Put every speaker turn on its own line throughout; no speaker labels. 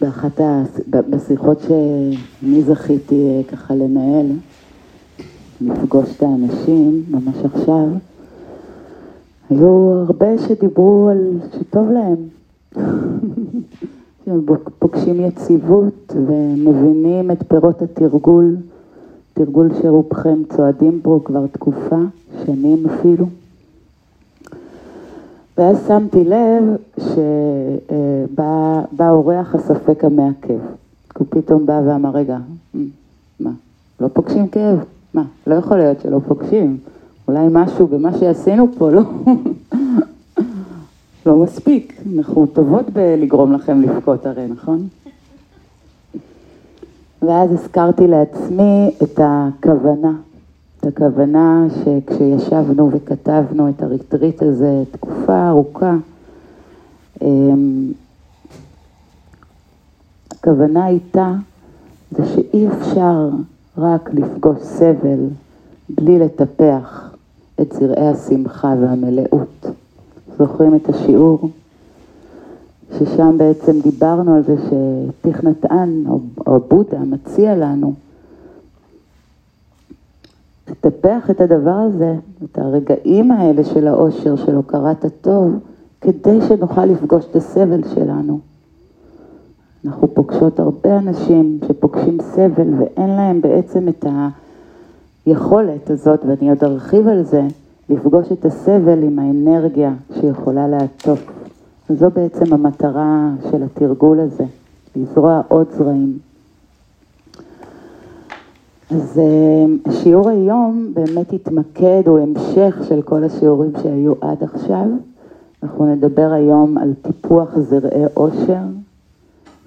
באחת השיחות שאני זכיתי אה, ככה לנהל, לפגוש את האנשים ממש עכשיו, היו הרבה שדיברו על שטוב להם, שהם פוגשים יציבות ומבינים את פירות התרגול, תרגול שרובכם צועדים בו כבר תקופה, שנים אפילו. ואז שמתי לב שבא אורח הספק המעכב. הוא פתאום בא ואמר, רגע, מה, לא פוגשים כאב? מה, לא יכול להיות שלא פוגשים. אולי משהו במה שעשינו פה לא, לא מספיק. אנחנו טובות בלגרום לכם לבכות הרי, נכון? ואז הזכרתי לעצמי את הכוונה. את הכוונה שכשישבנו וכתבנו את הריטריט הזה תקופה ארוכה, אמ, הכוונה הייתה זה שאי אפשר רק לפגוש סבל בלי לטפח את זרעי השמחה והמלאות. זוכרים את השיעור? ששם בעצם דיברנו על זה שתכנתן או, או בודה מציע לנו לטפח את הדבר הזה, את הרגעים האלה של האושר, של הוקרת הטוב, כדי שנוכל לפגוש את הסבל שלנו. אנחנו פוגשות הרבה אנשים שפוגשים סבל ואין להם בעצם את היכולת הזאת, ואני עוד ארחיב על זה, לפגוש את הסבל עם האנרגיה שיכולה לעטוף. זו בעצם המטרה של התרגול הזה, לזרוע עוד זרעים. אז אה, שיעור היום באמת התמקד, הוא המשך של כל השיעורים שהיו עד עכשיו. אנחנו נדבר היום על טיפוח זרעי עושר,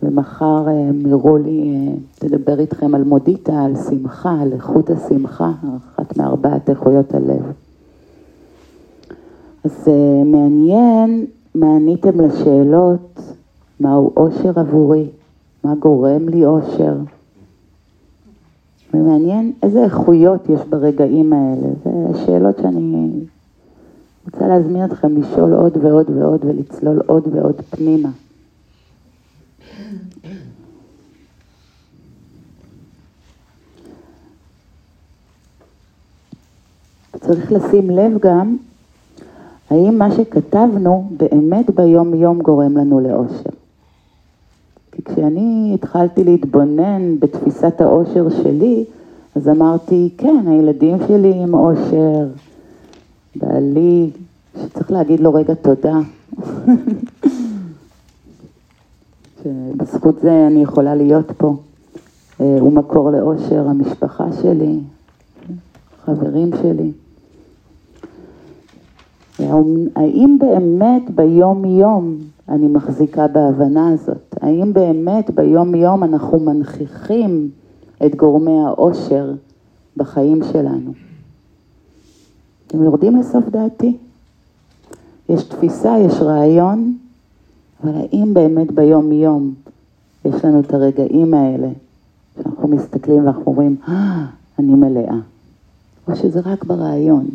ומחר אה, מירולי אה, תדבר איתכם על מודיטה, על שמחה, על איכות השמחה, אחת מארבעת איכויות הלב. אז מעניין מה עניתם לשאלות, מהו עושר עבורי, מה גורם לי עושר. ומעניין איזה איכויות יש ברגעים האלה. זה שאלות שאני רוצה להזמין אתכם לשאול עוד ועוד ועוד ולצלול עוד ועוד פנימה. צריך לשים לב גם, האם מה שכתבנו באמת ביום יום גורם לנו לאושר. כשאני התחלתי להתבונן בתפיסת האושר שלי, אז אמרתי, כן, הילדים שלי עם אושר, בעלי, שצריך להגיד לו רגע תודה. שבזכות זה אני יכולה להיות פה. אה, הוא מקור לאושר, המשפחה שלי, חברים שלי. האם באמת ביום-יום אני מחזיקה בהבנה הזאת? האם באמת ביום-יום אנחנו מנכיחים את גורמי העושר בחיים שלנו? אתם יורדים לסוף דעתי? יש תפיסה, יש רעיון, אבל האם באמת ביום-יום יש לנו את הרגעים האלה שאנחנו מסתכלים ואנחנו אומרים, אה, אני מלאה, או שזה רק ברעיון?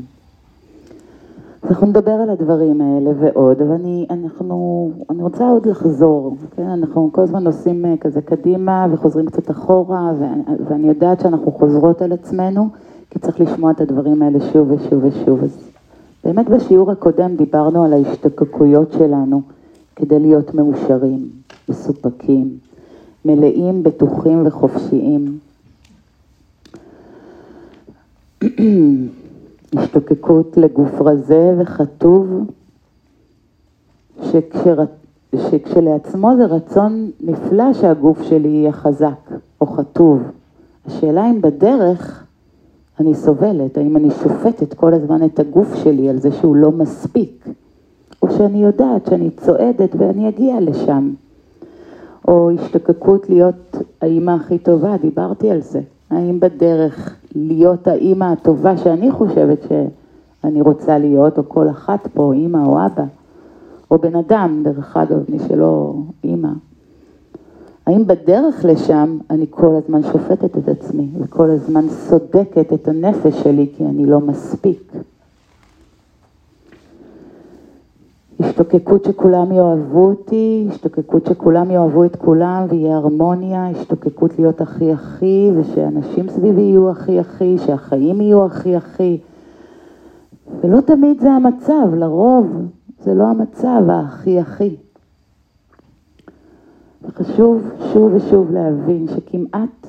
אנחנו נדבר על הדברים האלה ועוד, אבל אני, אנחנו, אני רוצה עוד לחזור, כן? אנחנו כל הזמן נוסעים אה, כזה קדימה וחוזרים קצת אחורה, ואני, ואני יודעת שאנחנו חוזרות על עצמנו, כי צריך לשמוע את הדברים האלה שוב ושוב ושוב. אז באמת בשיעור הקודם דיברנו על ההשתקקויות שלנו כדי להיות מאושרים, מסופקים, מלאים, בטוחים וחופשיים. השתוקקות לגוף רזה וכתוב, שכשר, שכשלעצמו זה רצון נפלא שהגוף שלי יהיה חזק או חטוב. השאלה אם בדרך אני סובלת, האם אני שופטת כל הזמן את הגוף שלי על זה שהוא לא מספיק, או שאני יודעת שאני צועדת ואני אגיע לשם. או השתוקקות להיות האימא הכי טובה, דיברתי על זה. האם בדרך להיות האימא הטובה שאני חושבת שאני רוצה להיות, או כל אחת פה, אימא או אבא, או בן אדם, דרך אגב, מי שלא אימא. האם בדרך לשם אני כל הזמן שופטת את עצמי, וכל הזמן סודקת את הנפש שלי כי אני לא מספיק? השתוקקות שכולם יאהבו אותי, השתוקקות שכולם יאהבו את כולם ויהיה הרמוניה, השתוקקות להיות הכי הכי ושאנשים סביבי יהיו הכי הכי, שהחיים יהיו הכי הכי. ולא תמיד זה המצב, לרוב זה לא המצב הכי הכי. חשוב שוב ושוב להבין שכמעט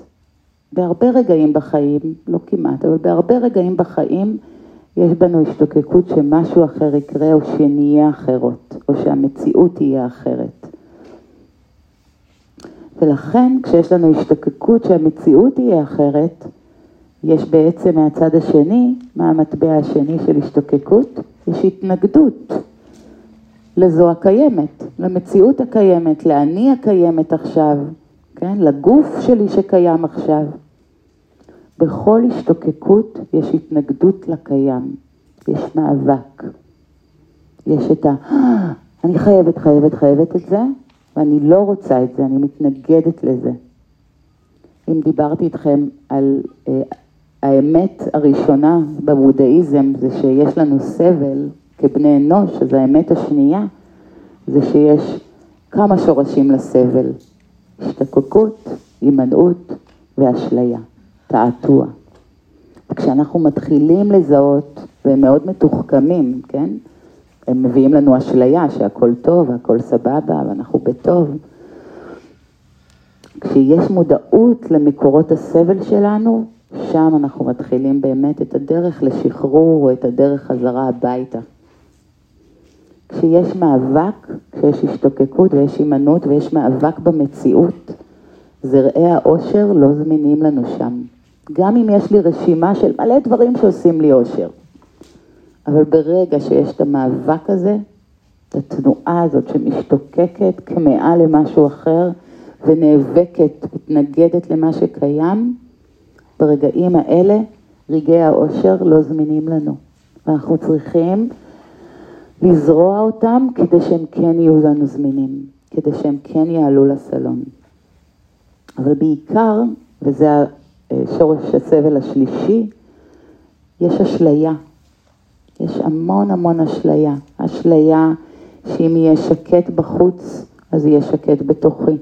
בהרבה רגעים בחיים, לא כמעט, אבל בהרבה רגעים בחיים יש בנו השתוקקות שמשהו אחר יקרה או שנהיה אחרות, או שהמציאות תהיה אחרת. ולכן כשיש לנו השתוקקות שהמציאות תהיה אחרת, יש בעצם מהצד השני, מה המטבע השני של השתוקקות? יש התנגדות לזו הקיימת, למציאות הקיימת, לאני הקיימת עכשיו, כן? לגוף שלי שקיים עכשיו. בכל השתוקקות יש התנגדות לקיים, יש מאבק. יש את ה... אני חייבת, חייבת, חייבת את זה, ואני לא רוצה את זה, אני מתנגדת לזה. אם דיברתי איתכם על uh, האמת הראשונה בבודהיזם, זה שיש לנו סבל כבני אנוש, אז האמת השנייה זה שיש כמה שורשים לסבל, השתקקות, הימנעות ואשליה. תעתוע. וכשאנחנו מתחילים לזהות, והם מאוד מתוחכמים, כן? הם מביאים לנו אשליה שהכל טוב, הכל סבבה, ואנחנו בטוב. כשיש מודעות למקורות הסבל שלנו, שם אנחנו מתחילים באמת את הדרך לשחרור או את הדרך חזרה הביתה. כשיש מאבק, כשיש השתוקקות ויש הימנעות ויש מאבק במציאות, זרעי העושר לא זמינים לנו שם. גם אם יש לי רשימה של מלא דברים שעושים לי אושר. אבל ברגע שיש את המאבק הזה, את התנועה הזאת שמשתוקקת כמאה למשהו אחר ונאבקת, מתנגדת למה שקיים, ברגעים האלה רגעי האושר לא זמינים לנו. ואנחנו צריכים לזרוע אותם כדי שהם כן יהיו לנו זמינים, כדי שהם כן יעלו לסלון. אבל בעיקר, וזה שורש הסבל השלישי, יש אשליה. יש המון המון אשליה. אשליה שאם יהיה שקט בחוץ, אז יהיה שקט בתוכי.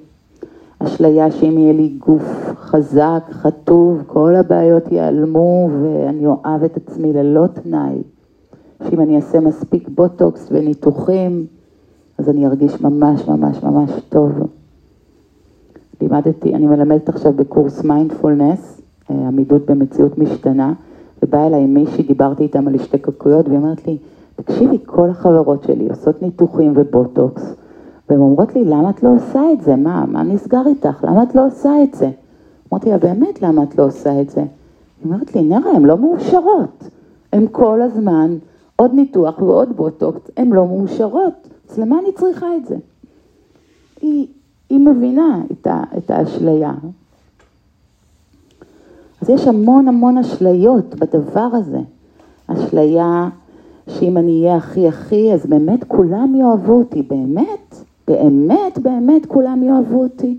אשליה שאם יהיה לי גוף חזק, חטוב, כל הבעיות ייעלמו ואני אוהב את עצמי ללא תנאי. שאם אני אעשה מספיק בוטוקס וניתוחים, אז אני ארגיש ממש ממש ממש טוב. לימדתי, אני מלמדת עכשיו בקורס מיינדפולנס, אה, עמידות במציאות משתנה, ובאה אליי מישהי, דיברתי איתם על השתקקויות, והיא אומרת לי, תקשיבי, כל החברות שלי עושות ניתוחים ובוטוקס, והן אומרות לי, למה את לא עושה את זה? מה, מה נסגר איתך? למה את לא עושה את זה? אמרתי לה, באמת, למה את לא עושה את זה? היא אומרת לי, נרה, הן לא מאושרות. הן כל הזמן, עוד ניתוח ועוד בוטוקס, הן לא מאושרות. אז למה אני צריכה את זה? היא, היא מבינה את, ה, את האשליה. אז יש המון המון אשליות בדבר הזה. אשליה שאם אני אהיה הכי הכי, אז באמת כולם יאהבו אותי. באמת, באמת, באמת כולם יאהבו אותי.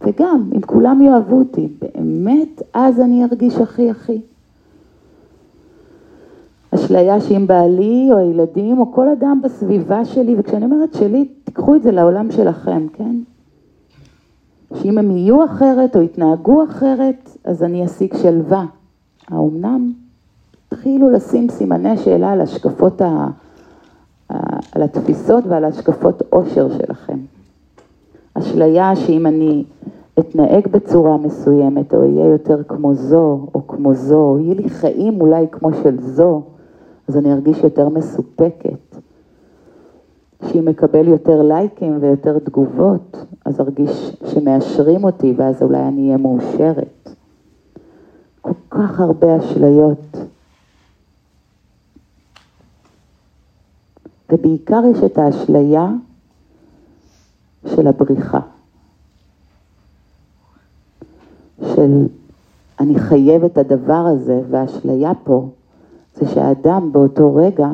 וגם, אם כולם יאהבו אותי, באמת, אז אני ארגיש הכי הכי. אשליה שאם בעלי או הילדים או כל אדם בסביבה שלי, וכשאני אומרת שלי, תיקחו את זה לעולם שלכם, כן? שאם הם יהיו אחרת או יתנהגו אחרת, אז אני אשיג שלווה. האומנם? תתחילו לשים סימני שאלה על השקפות, ה... על התפיסות ועל השקפות עושר שלכם. אשליה שאם אני אתנהג בצורה מסוימת, או אהיה יותר כמו זו, או כמו זו, או יהיה לי חיים אולי כמו של זו, אז אני ארגיש יותר מסופקת. שאם אקבל יותר לייקים ויותר תגובות, אז ארגיש שמאשרים אותי, ואז אולי אני אהיה מאושרת. כל כך הרבה אשליות. ובעיקר יש את האשליה של הבריחה. של אני חייב את הדבר הזה, והאשליה פה זה שהאדם באותו רגע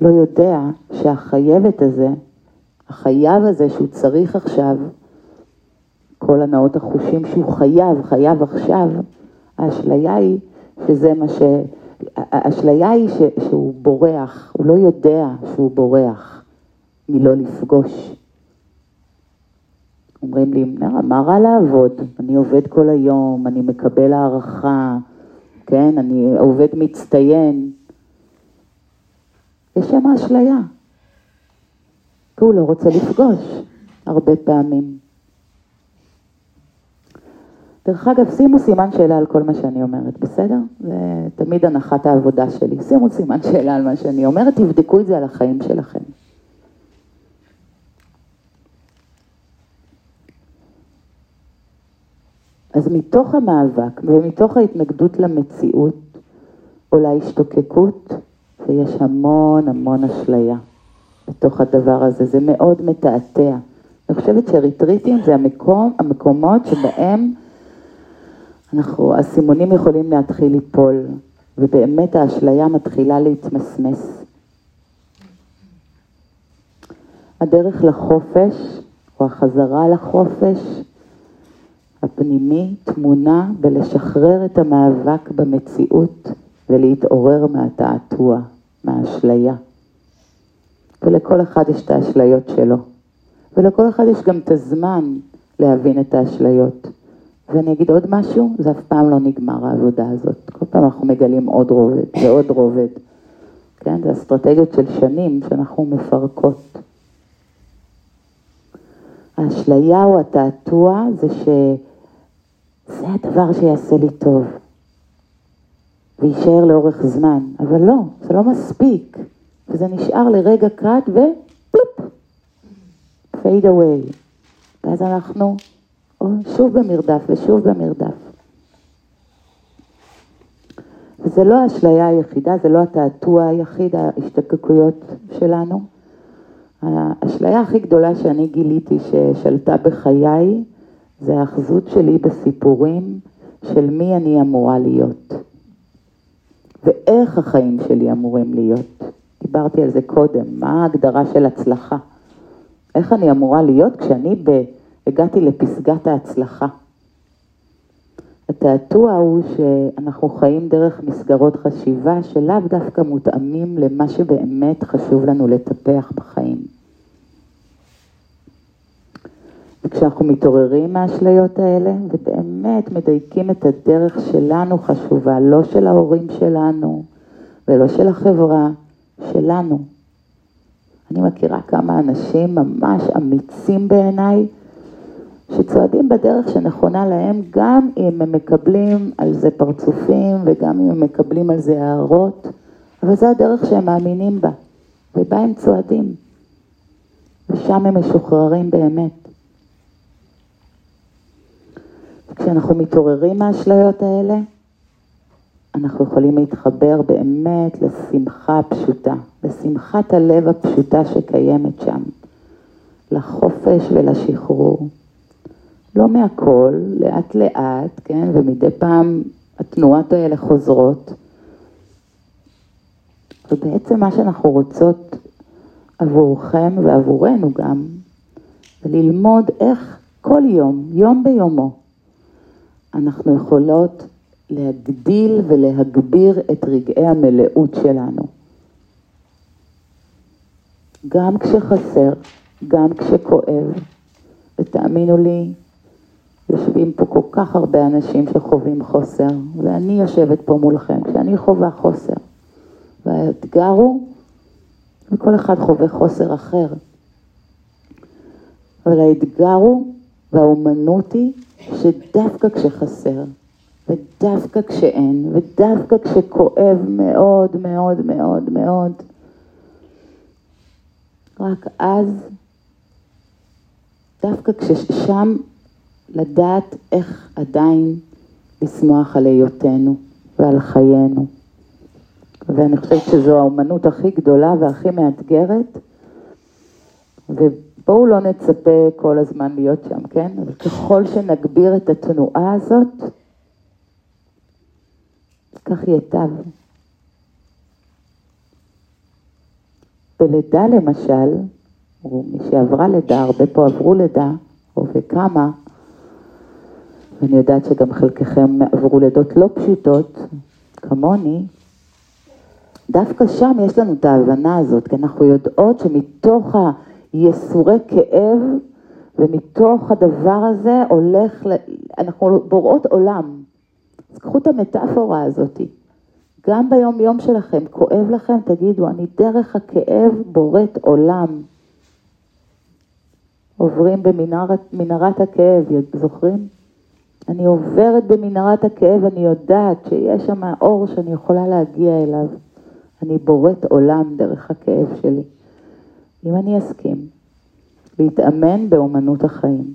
לא יודע שהחייבת הזה, החייב הזה שהוא צריך עכשיו, כל הנאות החושים שהוא חייב, חייב עכשיו, האשליה היא שזה מה האשליה היא ש, שהוא בורח, הוא לא יודע שהוא בורח מלא לפגוש. אומרים לי, מה רע לעבוד? אני עובד כל היום, אני מקבל הערכה, כן, אני עובד מצטיין. יש שם אשליה. כי הוא לא רוצה לפגוש הרבה פעמים. דרך אגב, שימו סימן שאלה על כל מה שאני אומרת, בסדר? זה תמיד הנחת העבודה שלי. שימו סימן שאלה על מה שאני אומרת, תבדקו את זה על החיים שלכם. אז מתוך המאבק ומתוך ההתנגדות למציאות או להשתוקקות, ויש המון המון אשליה בתוך הדבר הזה, זה מאוד מתעתע. אני חושבת שריטריטים זה המקום, המקומות שבהם אנחנו, הסימונים יכולים להתחיל ליפול, ובאמת האשליה מתחילה להתמסמס. הדרך לחופש, או החזרה לחופש, הפנימי, טמונה בלשחרר את המאבק במציאות ולהתעורר מהתעתוע, מהאשליה. ולכל אחד יש את האשליות שלו, ולכל אחד יש גם את הזמן להבין את האשליות. ואני אגיד עוד משהו, זה אף פעם לא נגמר העבודה הזאת. כל פעם אנחנו מגלים עוד רובד ועוד רובד. כן, זה אסטרטגיות של שנים שאנחנו מפרקות. האשליה או התעתוע זה שזה הדבר שיעשה לי טוב. ויישאר לאורך זמן, אבל לא, זה לא מספיק. וזה נשאר לרגע קט ופלופ, fade away. ואז אנחנו שוב במרדף ושוב במרדף. וזה לא האשליה היחידה, זה לא התעתוע היחיד, ההשתקקויות שלנו. האשליה הכי גדולה שאני גיליתי ששלטה בחיי, זה האחזות שלי בסיפורים של מי אני אמורה להיות. ואיך החיים שלי אמורים להיות. דיברתי על זה קודם, מה ההגדרה של הצלחה? איך אני אמורה להיות כשאני ב... הגעתי לפסגת ההצלחה. התעתוע הוא שאנחנו חיים דרך מסגרות חשיבה שלאו דווקא מותאמים למה שבאמת חשוב לנו לטפח בחיים. וכשאנחנו מתעוררים מהאשליות האלה ובאמת מדייקים את הדרך שלנו חשובה, לא של ההורים שלנו ולא של החברה, שלנו. אני מכירה כמה אנשים ממש אמיצים בעיניי, שצועדים בדרך שנכונה להם, גם אם הם מקבלים על זה פרצופים וגם אם הם מקבלים על זה הערות, אבל זו הדרך שהם מאמינים בה, ובה הם צועדים, ושם הם משוחררים באמת. כשאנחנו מתעוררים מהאשליות האלה, אנחנו יכולים להתחבר באמת לשמחה הפשוטה, לשמחת הלב הפשוטה שקיימת שם, לחופש ולשחרור. לא מהכל, לאט לאט, כן, ומדי פעם התנועות האלה חוזרות. ובעצם מה שאנחנו רוצות עבורכם ועבורנו גם, זה ללמוד איך כל יום, יום ביומו, אנחנו יכולות להגדיל ולהגביר את רגעי המלאות שלנו. גם כשחסר, גם כשכואב, ותאמינו לי, יושבים פה כל כך הרבה אנשים שחווים חוסר, ואני יושבת פה מולכם כשאני חווה חוסר. והאתגר הוא, וכל אחד חווה חוסר אחר. אבל האתגר הוא, והאומנות היא, שדווקא כשחסר, ודווקא כשאין, ודווקא כשכואב מאוד מאוד מאוד מאוד, רק אז, דווקא כששם לדעת איך עדיין לשמוח על היותנו ועל חיינו. ואני חושבת שזו האומנות הכי גדולה והכי מאתגרת, ובואו לא נצפה כל הזמן להיות שם, כן? אבל ככל שנגביר את התנועה הזאת, כך ייטב. בלידה למשל, או מי שעברה לידה, הרבה פה עברו לידה, או וכמה, ואני יודעת שגם חלקכם עברו לידות לא פשוטות, כמוני, דווקא שם יש לנו את ההבנה הזאת, כי אנחנו יודעות שמתוך הייסורי כאב ומתוך הדבר הזה הולך, אנחנו בוראות עולם. אז קחו את המטאפורה הזאת. גם ביום יום שלכם, כואב לכם, תגידו, אני דרך הכאב בוראת עולם. עוברים במנהרת הכאב, זוכרים? אני עוברת במנהרת הכאב, אני יודעת שיש שם אור שאני יכולה להגיע אליו. אני בוראת עולם דרך הכאב שלי. אם אני אסכים להתאמן באומנות החיים.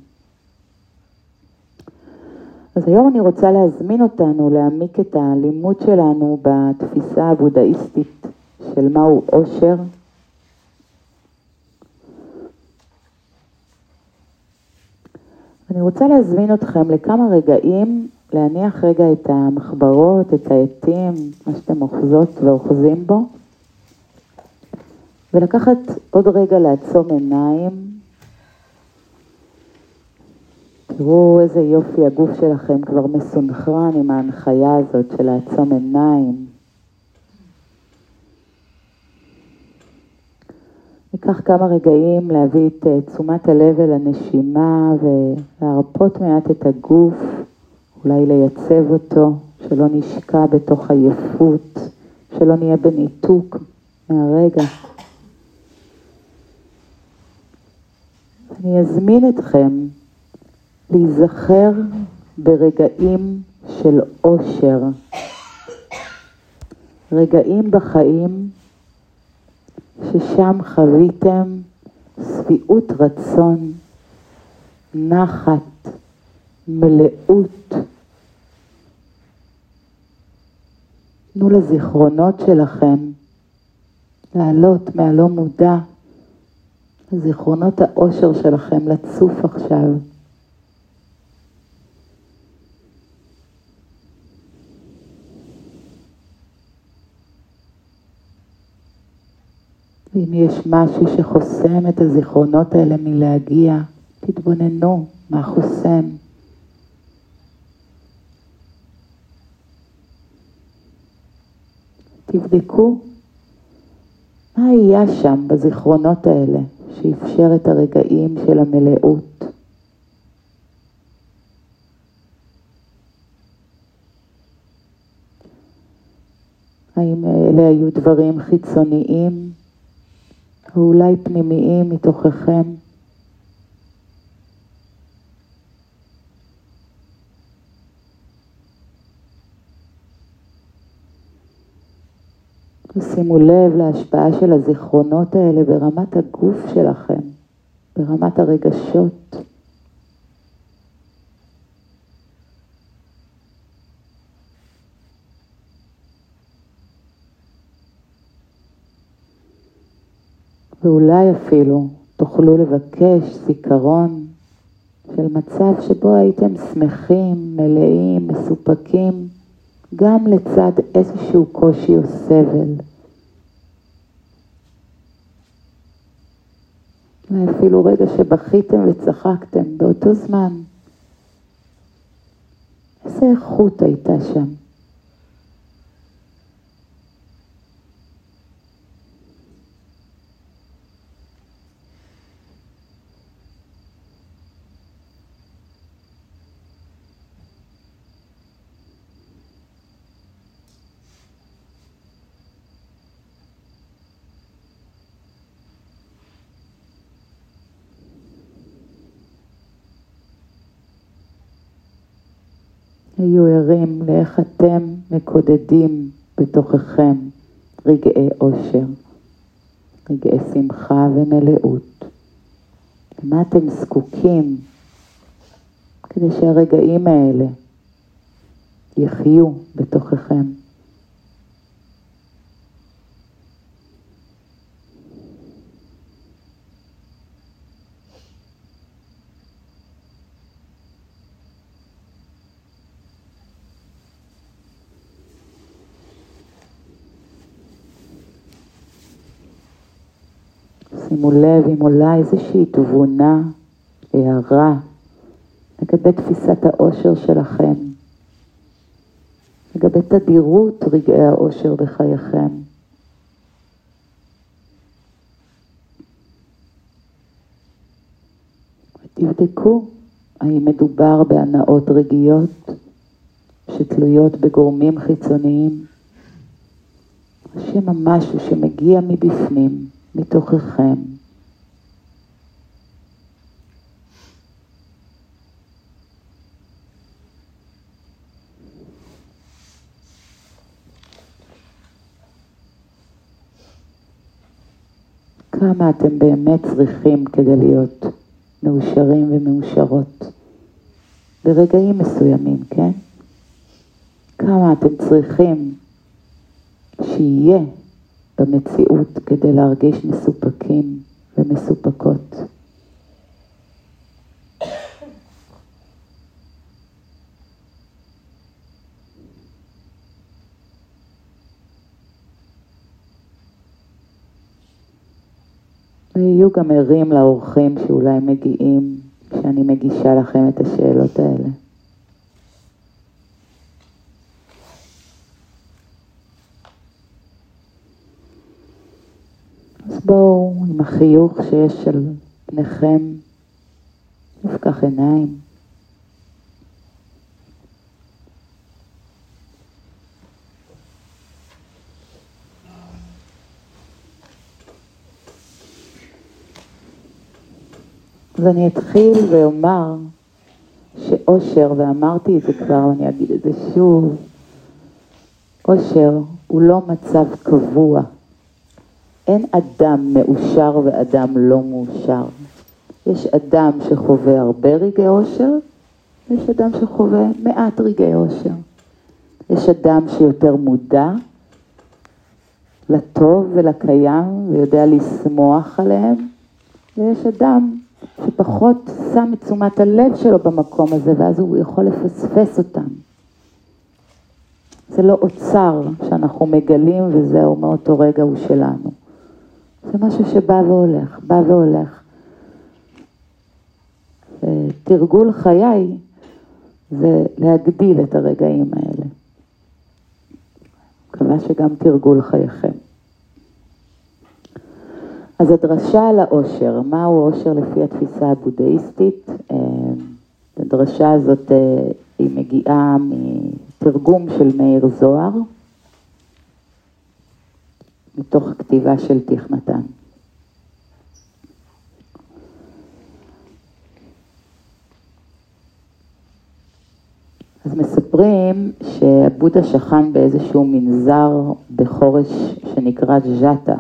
אז היום אני רוצה להזמין אותנו להעמיק את הלימוד שלנו בתפיסה הבודהיסטית של מהו עושר. אני רוצה להזמין אתכם לכמה רגעים להניח רגע את המחברות, את העטים, מה שאתם אוחזות ואוחזים בו, ולקחת עוד רגע לעצום עיניים. תראו איזה יופי הגוף שלכם כבר מסונכרן עם ההנחיה הזאת של לעצום עיניים. ניקח כמה רגעים להביא את אה, תשומת הלב אל הנשימה ולהרפות מעט את הגוף. אולי לייצב אותו, שלא נשקע בתוך עייפות, שלא נהיה בניתוק מהרגע. אני אזמין אתכם להיזכר ברגעים של אושר, רגעים בחיים ששם חוויתם שביעות רצון, נחת, מלאות, תנו לזיכרונות שלכם לעלות מהלא מודע, לזיכרונות האושר שלכם לצוף עכשיו. ואם יש משהו שחוסם את הזיכרונות האלה מלהגיע, תתבוננו מה חוסם. תבדקו מה היה שם בזיכרונות האלה שאפשר את הרגעים של המלאות. האם אלה היו דברים חיצוניים או אולי פנימיים מתוככם? שימו לב להשפעה של הזיכרונות האלה ברמת הגוף שלכם, ברמת הרגשות. ואולי אפילו תוכלו לבקש זיכרון של מצב שבו הייתם שמחים, מלאים, מסופקים, גם לצד איזשהו קושי או סבל. אפילו רגע שבכיתם וצחקתם באותו זמן. איזה איכות הייתה שם? היו ערים לאיך אתם מקודדים בתוככם רגעי אושר, רגעי שמחה ומלאות. למה אתם זקוקים כדי שהרגעים האלה יחיו בתוככם. שימו לב אם עולה איזושהי תבונה, הערה, לגבי תפיסת האושר שלכם, לגבי תדירות רגעי האושר בחייכם. תבדקו האם מדובר בהנאות רגעיות שתלויות בגורמים חיצוניים, או שמא משהו שמגיע מבפנים, מתוככם, כמה אתם באמת צריכים כדי להיות מאושרים ומאושרות ברגעים מסוימים, כן? כמה אתם צריכים שיהיה במציאות כדי להרגיש מסופקים ומסופקות. ויהיו גם ערים לאורחים שאולי מגיעים כשאני מגישה לכם את השאלות האלה. אז בואו עם החיוך שיש על פניכם, נפקח עיניים. אז אני אתחיל ואומר שאושר, ואמרתי את זה כבר ואני אגיד את זה שוב, אושר הוא לא מצב קבוע. אין אדם מאושר ואדם לא מאושר. יש אדם שחווה הרבה רגעי אושר, ויש אדם שחווה מעט רגעי אושר. יש אדם שיותר מודע לטוב ולקיים ויודע לשמוח עליהם, ויש אדם שפחות שם את תשומת הלב שלו במקום הזה, ואז הוא יכול לפספס אותם. זה לא אוצר שאנחנו מגלים וזהו, מאותו רגע הוא שלנו. זה משהו שבא והולך, בא והולך. תרגול חיי זה להגדיל את הרגעים האלה. מקווה שגם תרגול חייכם. אז הדרשה על האושר, מהו אושר לפי התפיסה הבודהיסטית? אה, הדרשה הזאת אה, היא מגיעה מתרגום של מאיר זוהר, מתוך כתיבה של תכנתן. אז מספרים שבודה שכן באיזשהו מנזר בחורש שנקרא ג'אטה,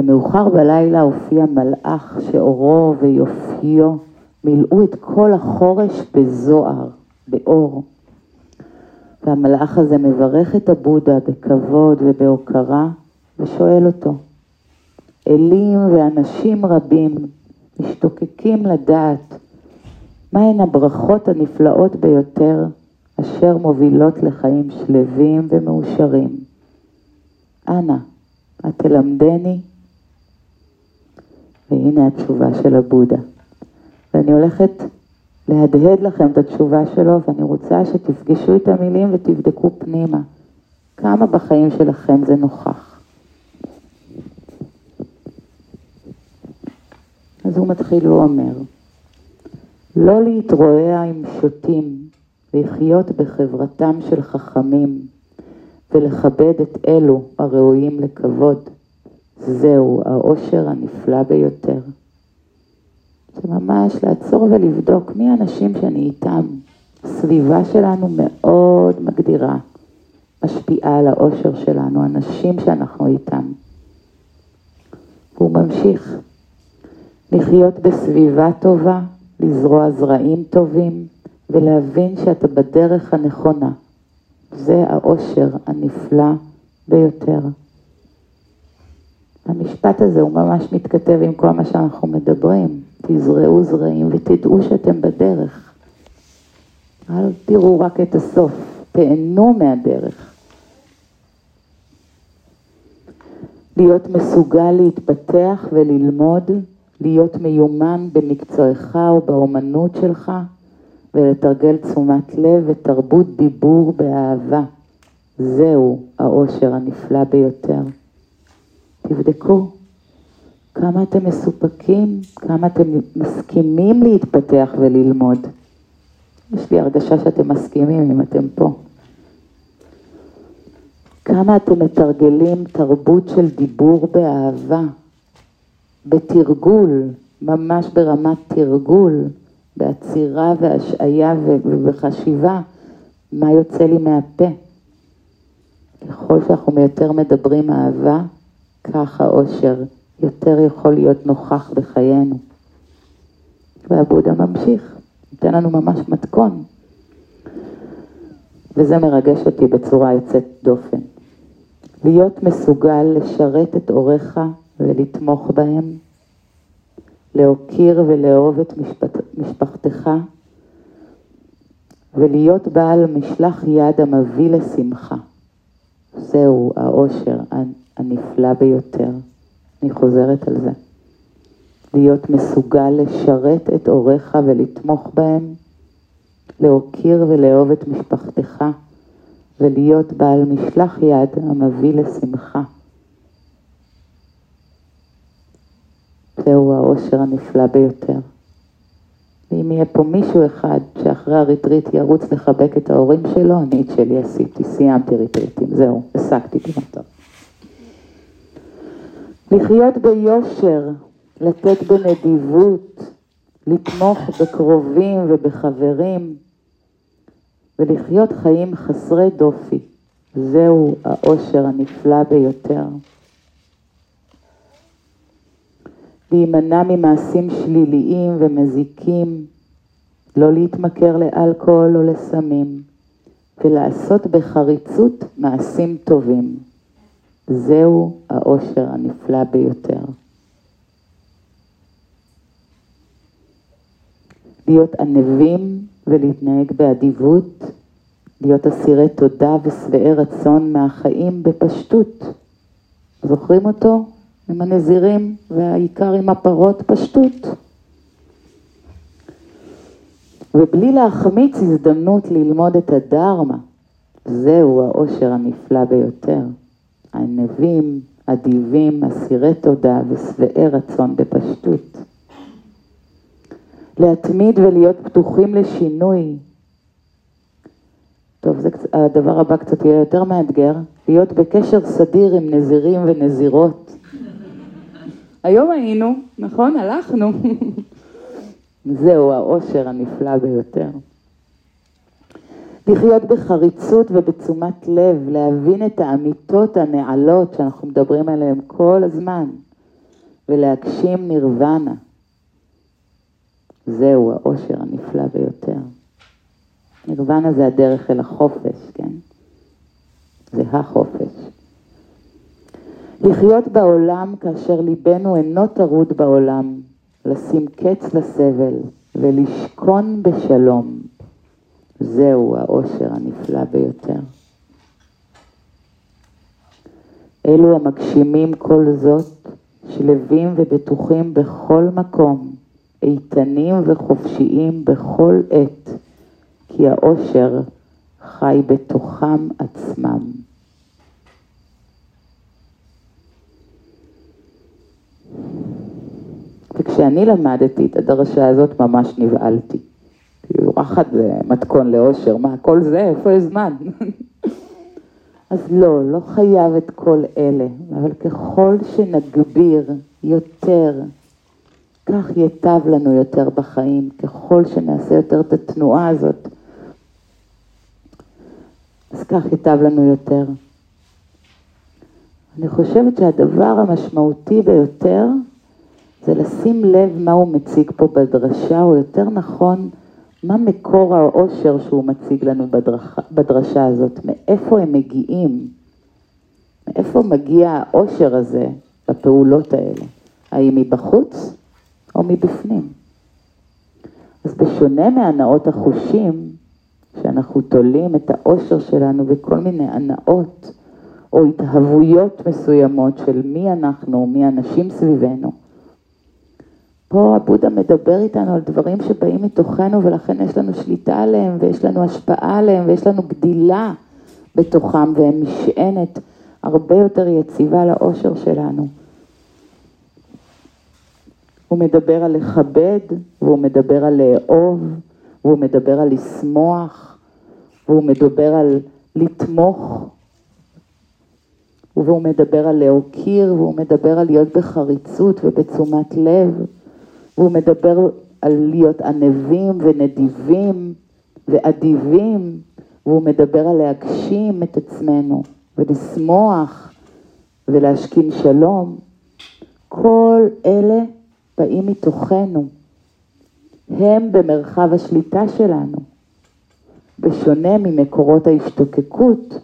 ומאוחר בלילה הופיע מלאך שאורו ויופיו מילאו את כל החורש בזוהר, באור. והמלאך הזה מברך את הבודה בכבוד ובהוקרה ושואל אותו, אלים ואנשים רבים משתוקקים לדעת מהן הברכות הנפלאות ביותר אשר מובילות לחיים שלווים ומאושרים. אנא, את תלמדני והנה התשובה של הבודה. ואני הולכת להדהד לכם את התשובה שלו, ואני רוצה שתפגשו את המילים ותבדקו פנימה. כמה בחיים שלכם זה נוכח. אז הוא מתחיל ואומר, לא להתרועע עם שוטים, לחיות בחברתם של חכמים, ולכבד את אלו הראויים לכבוד. זהו האושר הנפלא ביותר. זה ממש לעצור ולבדוק מי האנשים שאני איתם. הסביבה שלנו מאוד מגדירה, משפיעה על האושר שלנו, אנשים שאנחנו איתם. והוא ממשיך לחיות בסביבה טובה, לזרוע זרעים טובים ולהבין שאתה בדרך הנכונה. זה האושר הנפלא ביותר. המשפט הזה הוא ממש מתכתב עם כל מה שאנחנו מדברים. תזרעו זרעים ותדעו שאתם בדרך. אל תראו רק את הסוף, תהנו מהדרך. להיות מסוגל להתפתח וללמוד, להיות מיומן במקצועך או באומנות שלך, ולתרגל תשומת לב ותרבות דיבור באהבה. זהו האושר הנפלא ביותר. תבדקו כמה אתם מסופקים, כמה אתם מסכימים להתפתח וללמוד. יש לי הרגשה שאתם מסכימים אם אתם פה. כמה אתם מתרגלים תרבות של דיבור באהבה, בתרגול, ממש ברמת תרגול, בעצירה והשעיה ובחשיבה, מה יוצא לי מהפה. ככל שאנחנו יותר מדברים אהבה, כך האושר יותר יכול להיות נוכח בחיינו. והבודה ממשיך, נותן לנו ממש מתכון. וזה מרגש אותי בצורה יוצאת דופן. להיות מסוגל לשרת את הוריך ולתמוך בהם, להוקיר ולאהוב את משפט, משפחתך, ולהיות בעל משלח יד המביא לשמחה. זהו העושר הנפלא ביותר. אני חוזרת על זה. להיות מסוגל לשרת את הוריך ולתמוך בהם, להוקיר ולאהוב את משפחתך, ולהיות בעל משלח יד המביא לשמחה. זהו העושר הנפלא ביותר. ואם יהיה פה מישהו אחד שאחרי הריטריט ירוץ לחבק את ההורים שלו, אני את שלי עשיתי, סיימתי ריטריטים, זהו, השגתי במטר. לחיות ביושר, לתת בנדיבות, לתמוך בקרובים ובחברים, ולחיות חיים חסרי דופי. זהו העושר הנפלא ביותר. להימנע ממעשים שליליים ומזיקים, לא להתמכר לאלכוהול או לסמים, ולעשות בחריצות מעשים טובים. זהו העושר הנפלא ביותר. להיות ענבים ולהתנהג באדיבות, להיות אסירי תודה ושבעי רצון מהחיים בפשטות. זוכרים אותו? עם הנזירים והעיקר עם הפרות, פשטות. ובלי להחמיץ הזדמנות ללמוד את הדרמה, זהו העושר הנפלא ביותר. הענבים, אדיבים, אסירי תודה ושבעי רצון בפשטות. להתמיד ולהיות פתוחים לשינוי. טוב, זה, הדבר הבא קצת יהיה יותר מאתגר, להיות בקשר סדיר עם נזירים ונזירות. היום היינו, נכון? הלכנו. זהו העושר הנפלא ביותר. לחיות בחריצות ובתשומת לב, להבין את האמיתות הנעלות שאנחנו מדברים עליהן כל הזמן, ולהגשים נירוונה. זהו העושר הנפלא ביותר. נירוונה זה הדרך אל החופש, כן? זה החופש. לחיות בעולם כאשר ליבנו אינו טרוד בעולם, לשים קץ לסבל ולשכון בשלום. זהו העושר הנפלא ביותר. אלו המגשימים כל זאת, שלווים ובטוחים בכל מקום, איתנים וחופשיים בכל עת, כי העושר חי בתוכם עצמם. וכשאני למדתי את הדרשה הזאת ממש נבהלתי. כאילו, רחת זה מתכון לאושר, מה, כל זה, איפה יש זמן? אז לא, לא חייב את כל אלה, אבל ככל שנגביר יותר, כך ייטב לנו יותר בחיים, ככל שנעשה יותר את התנועה הזאת, אז כך ייטב לנו יותר. אני חושבת שהדבר המשמעותי ביותר זה לשים לב מה הוא מציג פה בדרשה, או יותר נכון, מה מקור העושר שהוא מציג לנו בדרש, בדרשה הזאת, מאיפה הם מגיעים, מאיפה מגיע העושר הזה בפעולות האלה, האם מבחוץ או מבפנים. אז בשונה מהנאות החושים, שאנחנו תולים את העושר שלנו בכל מיני הנאות או התהוויות מסוימות של מי אנחנו, מי אנשים סביבנו, פה הבודה מדבר איתנו על דברים שבאים מתוכנו ולכן יש לנו שליטה עליהם ויש לנו השפעה עליהם ויש לנו גדילה בתוכם והם משענת הרבה יותר יציבה לאושר שלנו. הוא מדבר על לכבד, והוא מדבר על לאהוב, והוא מדבר על לשמוח, והוא מדבר על לתמוך, והוא מדבר על להוקיר, והוא מדבר על להיות בחריצות ובתשומת לב, והוא מדבר על להיות ענבים ונדיבים ואדיבים, והוא מדבר על להגשים את עצמנו ולשמוח ולהשכין שלום. כל אלה באים מתוכנו. הם במרחב השליטה שלנו, בשונה ממקורות ההשתוקקות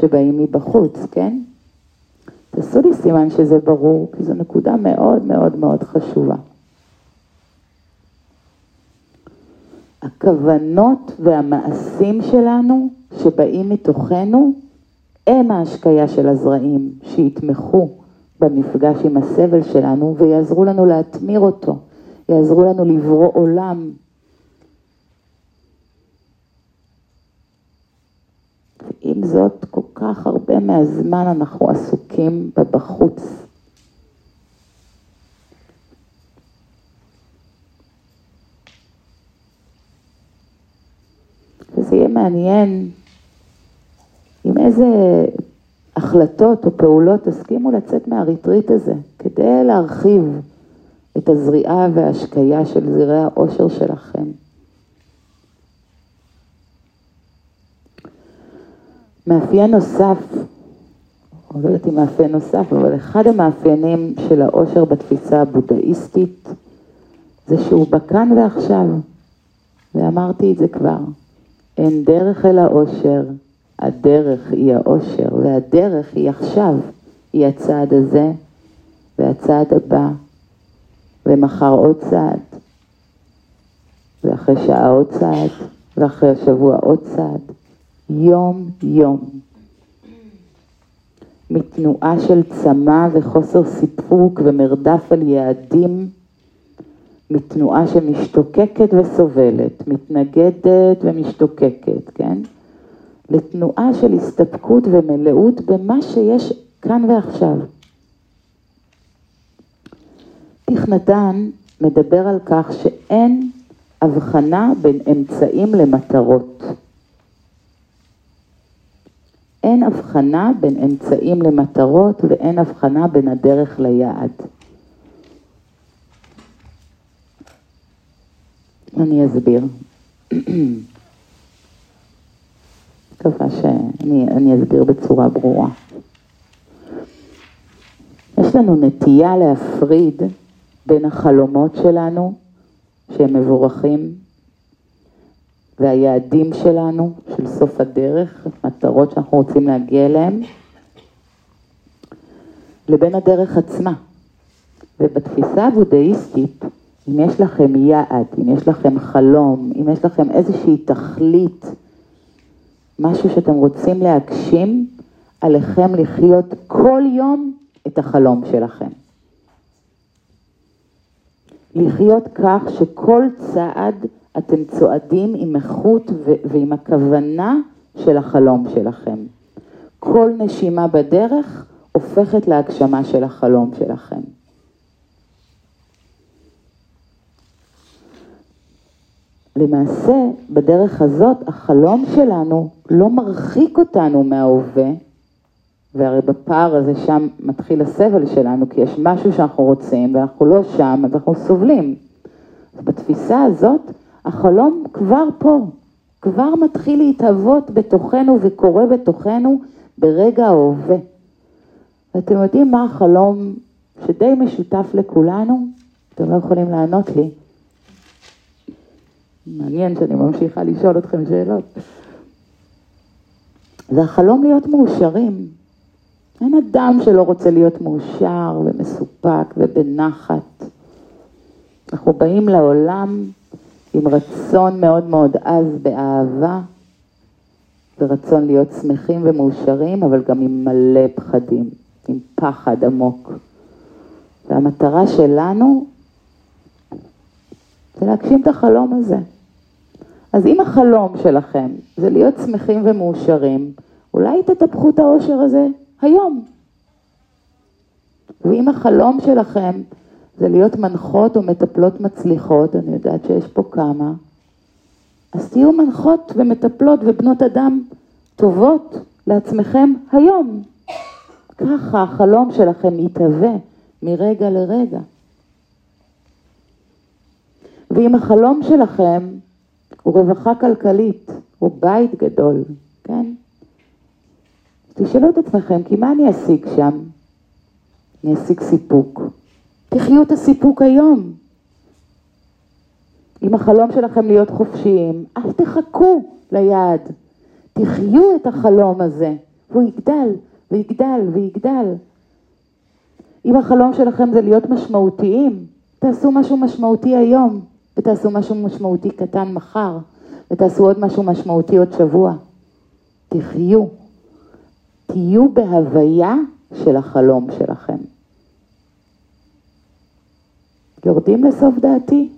שבאים מבחוץ, כן? תעשו לי סימן שזה ברור, כי זו נקודה מאוד מאוד מאוד חשובה. הכוונות והמעשים שלנו שבאים מתוכנו הם ההשקיה של הזרעים שיתמכו במפגש עם הסבל שלנו ויעזרו לנו להתמיר אותו, יעזרו לנו לברוא עולם. ועם זאת, כל כך הרבה מהזמן אנחנו עסוקים בבחוץ. וזה יהיה מעניין עם איזה החלטות או פעולות תסכימו לצאת מהריטריט הזה, כדי להרחיב את הזריעה וההשקיה של זרעי העושר שלכם. מאפיין נוסף, או לא יודעת אם מאפיין נוסף, אבל אחד המאפיינים של העושר בתפיסה הבודהיסטית זה שהוא בכאן ועכשיו, ואמרתי את זה כבר, אין דרך אל העושר, הדרך היא העושר, והדרך היא עכשיו, היא הצעד הזה והצעד הבא, ומחר עוד צעד, ואחרי שעה עוד צעד, ואחרי השבוע עוד צעד, יום יום. מתנועה של צמא וחוסר סיפוק ומרדף על יעדים, מתנועה שמשתוקקת וסובלת, מתנגדת ומשתוקקת, כן? לתנועה של הסתפקות ומלאות במה שיש כאן ועכשיו. תכנתן מדבר על כך שאין הבחנה בין אמצעים למטרות. אין הבחנה בין אמצעים למטרות ואין הבחנה בין הדרך ליעד. אני אסביר. מקווה שאני אסביר בצורה ברורה. יש לנו נטייה להפריד בין החלומות שלנו, שהם מבורכים, והיעדים שלנו, של סוף הדרך, מטרות שאנחנו רוצים להגיע אליהן, לבין הדרך עצמה. ובתפיסה הבודהיסטית, אם יש לכם יעד, אם יש לכם חלום, אם יש לכם איזושהי תכלית, משהו שאתם רוצים להגשים, עליכם לחיות כל יום את החלום שלכם. לחיות כך שכל צעד אתם צועדים עם איכות ועם הכוונה של החלום שלכם. כל נשימה בדרך הופכת להגשמה של החלום שלכם. למעשה, בדרך הזאת, החלום שלנו לא מרחיק אותנו מההווה, והרי בפער הזה שם מתחיל הסבל שלנו, כי יש משהו שאנחנו רוצים ואנחנו לא שם, אז אנחנו סובלים. אז בתפיסה הזאת, החלום כבר פה, כבר מתחיל להתהוות בתוכנו וקורה בתוכנו ברגע ההווה. ואתם יודעים מה החלום שדי משותף לכולנו? אתם לא יכולים לענות לי. מעניין שאני ממשיכה לשאול אתכם שאלות. זה החלום להיות מאושרים. אין אדם שלא רוצה להיות מאושר ומסופק ובנחת. אנחנו באים לעולם עם רצון מאוד מאוד עז באהבה, ורצון להיות שמחים ומאושרים, אבל גם עם מלא פחדים, עם פחד עמוק. והמטרה שלנו זה להגשים את החלום הזה. אז אם החלום שלכם זה להיות שמחים ומאושרים, אולי תטפחו את האושר הזה היום. ואם החלום שלכם זה להיות מנחות או מטפלות מצליחות, אני יודעת שיש פה כמה, אז תהיו מנחות ומטפלות ובנות אדם טובות לעצמכם היום. ככה החלום שלכם יתהווה מרגע לרגע. ואם החלום שלכם הוא רווחה כלכלית, הוא בית גדול, כן? תשאלו את עצמכם, כי מה אני אשיג שם? אני אשיג סיפוק. תחיו את הסיפוק היום. אם החלום שלכם להיות חופשיים, אל תחכו ליעד. תחיו את החלום הזה, והוא יגדל ויגדל ויגדל. אם החלום שלכם זה להיות משמעותיים, תעשו משהו משמעותי היום, ותעשו משהו משמעותי קטן מחר, ותעשו עוד משהו משמעותי עוד שבוע. תחיו. תהיו בהוויה של החלום שלכם. יורדים לסוף דעתי?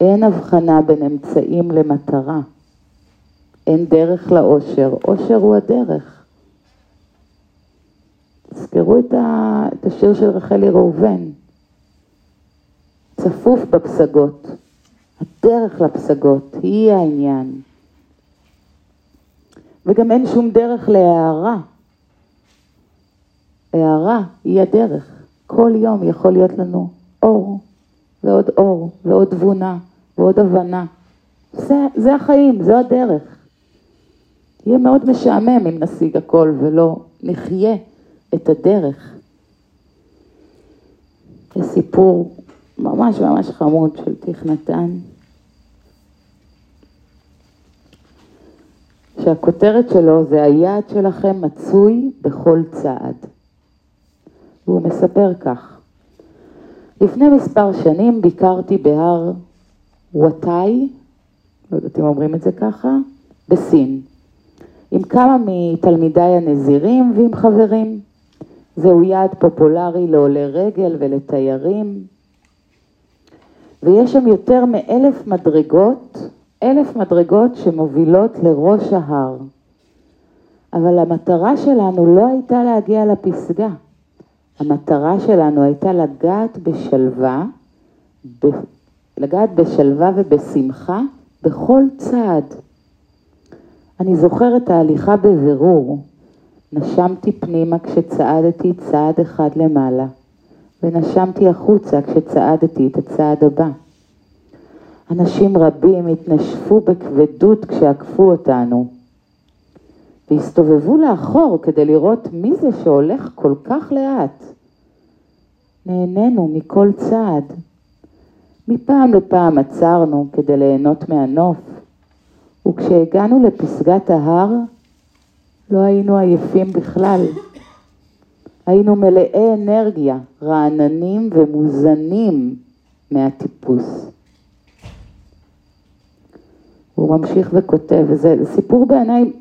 אין הבחנה בין אמצעים למטרה. אין דרך לאושר, אושר הוא הדרך. תזכרו את, ה... את השיר של רחלי ראובן, צפוף בפסגות, הדרך לפסגות היא העניין. וגם אין שום דרך להערה. הערה היא הדרך. כל יום יכול להיות לנו אור, ועוד אור, ועוד תבונה, ועוד הבנה. זה, זה החיים, זו הדרך. יהיה מאוד משעמם אם נשיג הכל ולא נחיה את הדרך. זה סיפור ממש ממש חמוד של תכנתן, שהכותרת שלו זה היעד שלכם מצוי בכל צעד. והוא מספר כך: לפני מספר שנים ביקרתי בהר וואטאי, לא יודעת אם אומרים את זה ככה, בסין, עם כמה מתלמידיי הנזירים ועם חברים. זהו יעד פופולרי לעולי רגל ולתיירים, ויש שם יותר מאלף מדרגות, אלף מדרגות שמובילות לראש ההר. אבל המטרה שלנו לא הייתה להגיע לפסגה. המטרה שלנו הייתה לגעת בשלווה, ב... לגעת בשלווה ובשמחה בכל צעד. אני זוכרת ההליכה בבירור. נשמתי פנימה כשצעדתי צעד אחד למעלה, ונשמתי החוצה כשצעדתי את הצעד הבא. אנשים רבים התנשפו בכבדות כשעקפו אותנו, והסתובבו לאחור כדי לראות מי זה שהולך כל כך לאט. נהנינו מכל צעד. מפעם לפעם עצרנו כדי ליהנות מהנוף, וכשהגענו לפסגת ההר, לא היינו עייפים בכלל. היינו מלאי אנרגיה, רעננים ומוזנים מהטיפוס. הוא ממשיך וכותב, וזה סיפור בעיניי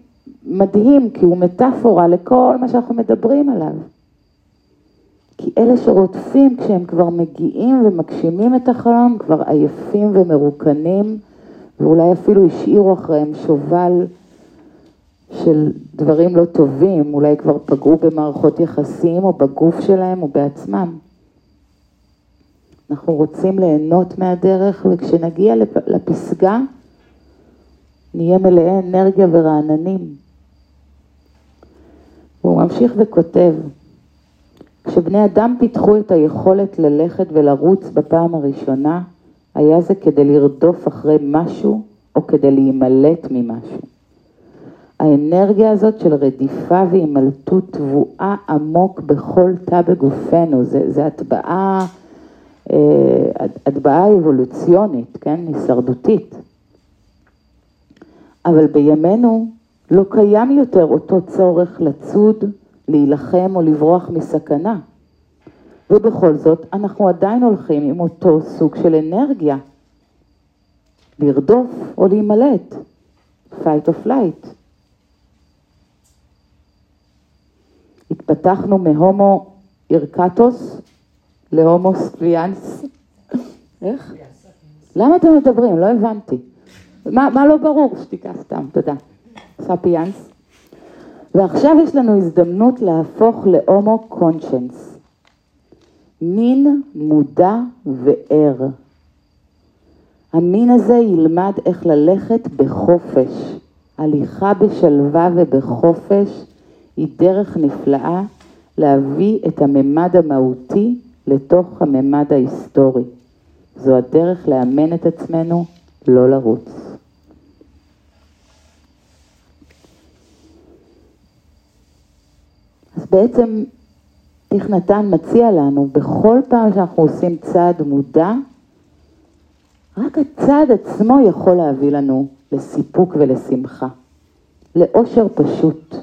מדהים, כי הוא מטאפורה לכל מה שאנחנו מדברים עליו. כי אלה שרודפים, כשהם כבר מגיעים ומגשימים את החלום, כבר עייפים ומרוקנים, ואולי אפילו השאירו אחריהם שובל של דברים לא טובים, אולי כבר פגעו במערכות יחסים, או בגוף שלהם, או בעצמם. אנחנו רוצים ליהנות מהדרך, וכשנגיע לפסגה, נהיה מלאי אנרגיה ורעננים. והוא ממשיך וכותב, כשבני אדם פיתחו את היכולת ללכת ולרוץ בפעם הראשונה, היה זה כדי לרדוף אחרי משהו או כדי להימלט ממשהו. האנרגיה הזאת של רדיפה והימלטות טבועה עמוק בכל תא בגופנו, זה, זה הטבעה, אה, הטבעה אבולוציונית, כן, הישרדותית. אבל בימינו לא קיים יותר אותו צורך לצוד, להילחם או לברוח מסכנה. ובכל זאת, אנחנו עדיין הולכים עם אותו סוג של אנרגיה, לרדוף או להימלט, fight or flight. התפתחנו מהומו אירקטוס להומו סטריאנס. איך? למה אתם מדברים? לא הבנתי. מה, מה לא ברור? שתיקה סתם, תודה. ספיאנס. ועכשיו יש לנו הזדמנות להפוך להומו קונשנס, מין מודע וער. המין הזה ילמד איך ללכת בחופש. הליכה בשלווה ובחופש היא דרך נפלאה להביא את הממד המהותי לתוך הממד ההיסטורי. זו הדרך לאמן את עצמנו לא לרוץ. אז בעצם תכנתן מציע לנו, בכל פעם שאנחנו עושים צעד מודע, רק הצעד עצמו יכול להביא לנו לסיפוק ולשמחה, לאושר פשוט.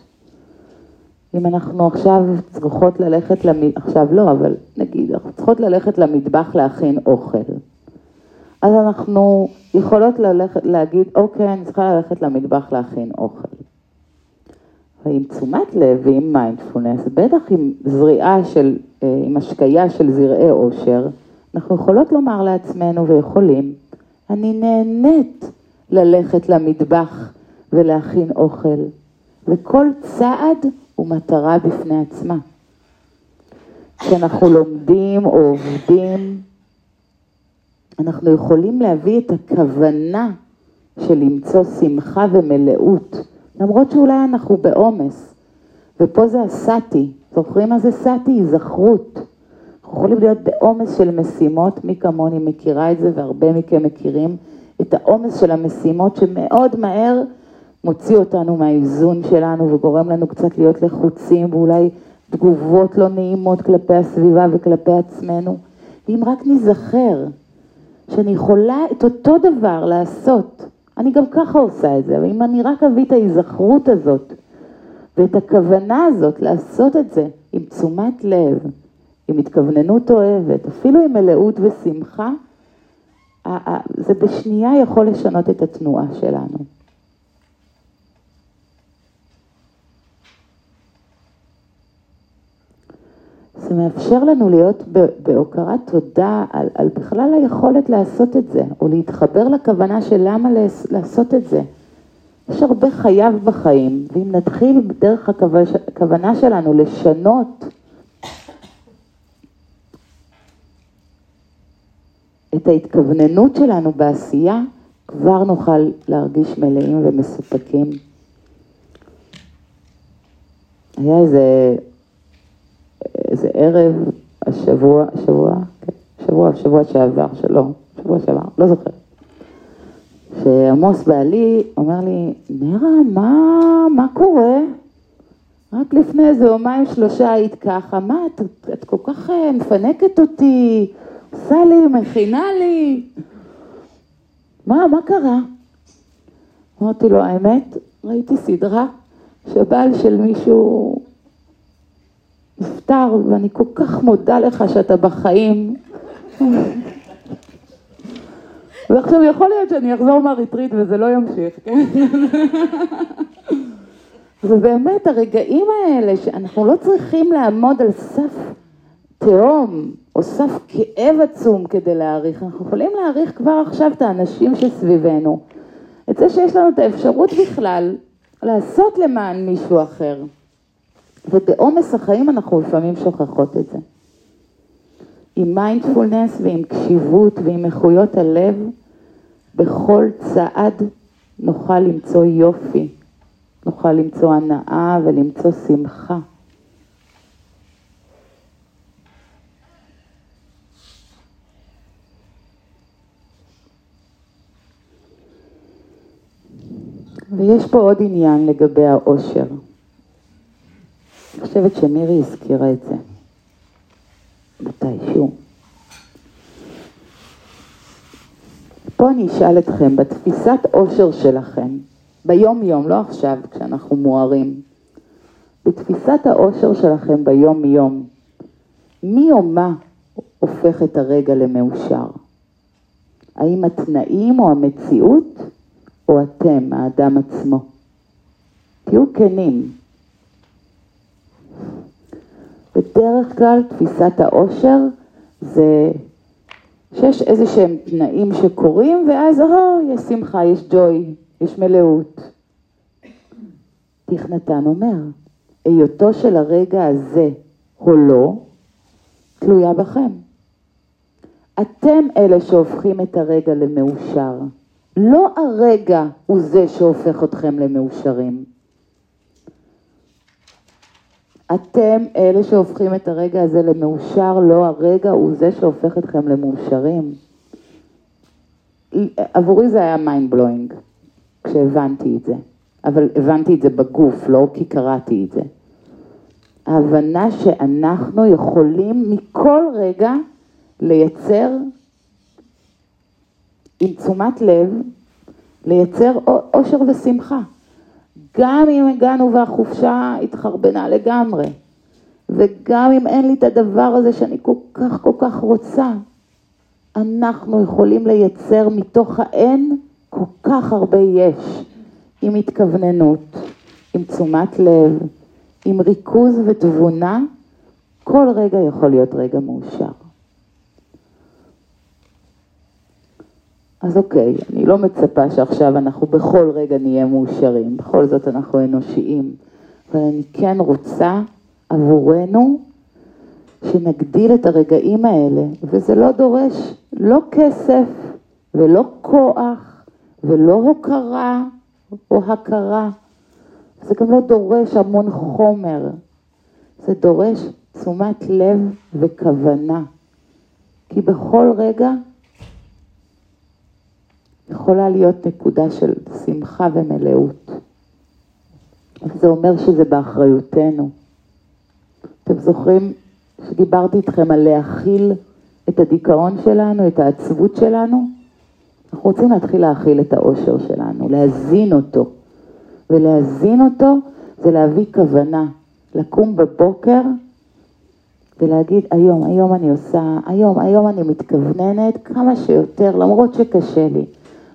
אם אנחנו עכשיו צריכות ללכת, למ... עכשיו לא, אבל נגיד, אנחנו צריכות ללכת למטבח להכין אוכל. אז אנחנו יכולות ללכת, להגיד, אוקיי, אני צריכה ללכת למטבח להכין אוכל. ועם תשומת לב ועם מיינדפולנס, בטח עם זריעה של, אה, עם השקיה של זרעי עושר, אנחנו יכולות לומר לעצמנו ויכולים, אני נהנית ללכת למטבח ולהכין אוכל, וכל צעד הוא מטרה בפני עצמה. כשאנחנו לומדים או עובדים, אנחנו יכולים להביא את הכוונה של למצוא שמחה ומלאות, למרות שאולי אנחנו בעומס. ופה זה הסאטי, זוכרים מה זה סאטי? היזכרות. אנחנו יכולים להיות בעומס של משימות, מי כמוני מכירה את זה והרבה מכם מכירים את העומס של המשימות שמאוד מהר מוציא אותנו מהאיזון שלנו וגורם לנו קצת להיות לחוצים ואולי תגובות לא נעימות כלפי הסביבה וכלפי עצמנו. ואם רק ניזכר שאני יכולה את אותו דבר לעשות, אני גם ככה עושה את זה, אבל אם אני רק אביא את ההיזכרות הזאת ואת הכוונה הזאת לעשות את זה עם תשומת לב, עם התכווננות אוהבת, אפילו עם מלאות ושמחה, זה בשנייה יכול לשנות את התנועה שלנו. זה מאפשר לנו להיות בהוקרת תודה על, על בכלל היכולת לעשות את זה, או להתחבר לכוונה של למה לעשות את זה. יש הרבה חייו בחיים, ואם נתחיל בדרך הכוונה שלנו לשנות את ההתכווננות שלנו בעשייה, כבר נוכל להרגיש מלאים ומסופקים. היה איזה, איזה ערב, השבוע, שבוע, כן, שבוע, שבוע שעבר, שלא, שבוע שעבר, לא זוכר. שעמוס בעלי אומר לי, נרה, מה, מה קורה? רק לפני איזה יומיים שלושה היית ככה, מה, את, את כל כך אה, מפנקת אותי, עושה לי, מכינה לי. מה, מה קרה? אמרתי לו, האמת, ראיתי סדרה שבעל של מישהו נפטר, ואני כל כך מודה לך שאתה בחיים. ועכשיו יכול להיות שאני אחזור מהריטריט וזה לא ימשיך, כן? ובאמת הרגעים האלה שאנחנו לא צריכים לעמוד על סף תהום או סף כאב עצום כדי להעריך, אנחנו יכולים להעריך כבר עכשיו את האנשים שסביבנו, את זה שיש לנו את האפשרות בכלל לעשות למען מישהו אחר. ובעומס החיים אנחנו לפעמים שוכחות את זה. עם מיינדפולנס ועם קשיבות ועם איכויות הלב, בכל צעד נוכל למצוא יופי, נוכל למצוא הנאה ולמצוא שמחה. ויש פה עוד עניין לגבי העושר. אני חושבת שמירי הזכירה את זה מתישהו. פה אני אשאל אתכם, בתפיסת עושר שלכם, ביום-יום, לא עכשיו, כשאנחנו מוארים, בתפיסת העושר שלכם ביום-יום, מי או מה הופך את הרגע למאושר? האם התנאים או המציאות או אתם, האדם עצמו? תהיו כנים. בדרך כלל תפיסת העושר זה שיש איזה שהם תנאים שקורים ואז או, יש שמחה, יש ג'וי, יש מלאות. תכנתן אומר, היותו של הרגע הזה או לא, תלויה בכם. אתם אלה שהופכים את הרגע למאושר. לא הרגע הוא זה שהופך אתכם למאושרים. אתם אלה שהופכים את הרגע הזה למאושר, לא הרגע הוא זה שהופך אתכם למאושרים. עבורי זה היה mind blowing כשהבנתי את זה, אבל הבנתי את זה בגוף, לא כי קראתי את זה. ההבנה שאנחנו יכולים מכל רגע לייצר עם תשומת לב, לייצר אושר ושמחה. גם אם הגענו והחופשה התחרבנה לגמרי, וגם אם אין לי את הדבר הזה שאני כל כך כל כך רוצה, אנחנו יכולים לייצר מתוך האין כל כך הרבה יש, עם התכווננות, עם תשומת לב, עם ריכוז ותבונה, כל רגע יכול להיות רגע מאושר. אז אוקיי, אני לא מצפה שעכשיו אנחנו בכל רגע נהיה מאושרים, בכל זאת אנחנו אנושיים, אבל אני כן רוצה עבורנו שנגדיל את הרגעים האלה, וזה לא דורש לא כסף ולא כוח ולא הוקרה או הכרה, זה גם לא דורש המון חומר, זה דורש תשומת לב וכוונה, כי בכל רגע יכולה להיות נקודה של שמחה ומלאות. זה אומר שזה באחריותנו. אתם זוכרים שדיברתי איתכם על להכיל את הדיכאון שלנו, את העצבות שלנו? אנחנו רוצים להתחיל להכיל את האושר שלנו, להזין אותו. ולהזין אותו זה להביא כוונה, לקום בבוקר ולהגיד היום, היום אני עושה, היום, היום אני מתכווננת כמה שיותר, למרות שקשה לי.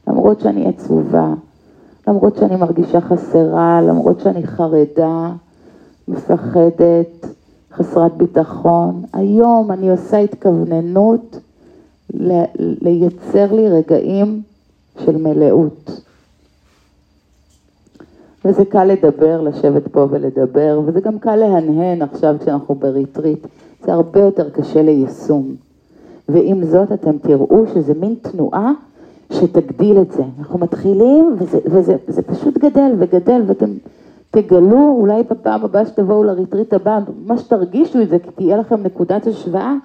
למרות שאני עצובה, למרות שאני מרגישה חסרה, למרות שאני חרדה, מפחדת, חסרת ביטחון. היום אני עושה התכווננות לייצר לי רגעים של מלאות. וזה קל לדבר, לשבת פה ולדבר, וזה גם קל להנהן עכשיו כשאנחנו בריטריט. זה הרבה יותר קשה ליישום. ועם זאת אתם תראו שזה מין תנועה שתגדיל את זה. אנחנו מתחילים וזה, וזה וזה פשוט גדל וגדל ואתם תגלו אולי בפעם הבאה שתבואו לריטריט הבא, ממש תרגישו את זה כי תהיה לכם נקודת השוואה,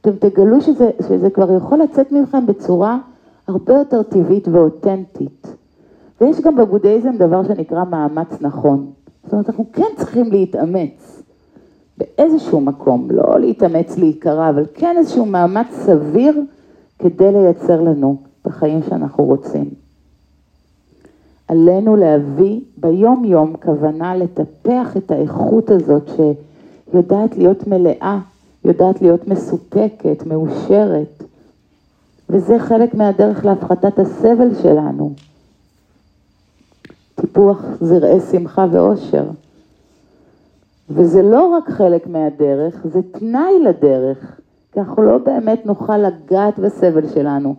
אתם תגלו שזה, שזה כבר יכול לצאת מכם בצורה הרבה יותר טבעית ואותנטית. ויש גם בבודהיזם דבר שנקרא מאמץ נכון. זאת אומרת, אנחנו כן צריכים להתאמץ באיזשהו מקום, לא להתאמץ להיקרא, אבל כן איזשהו מאמץ סביר כדי לייצר לנו בחיים שאנחנו רוצים. עלינו להביא ביום יום כוונה לטפח את האיכות הזאת שיודעת להיות מלאה, יודעת להיות מסופקת, מאושרת, וזה חלק מהדרך להפחתת הסבל שלנו. טיפוח זרעי שמחה ואושר. וזה לא רק חלק מהדרך, זה תנאי לדרך, כי אנחנו לא באמת נוכל לגעת בסבל שלנו.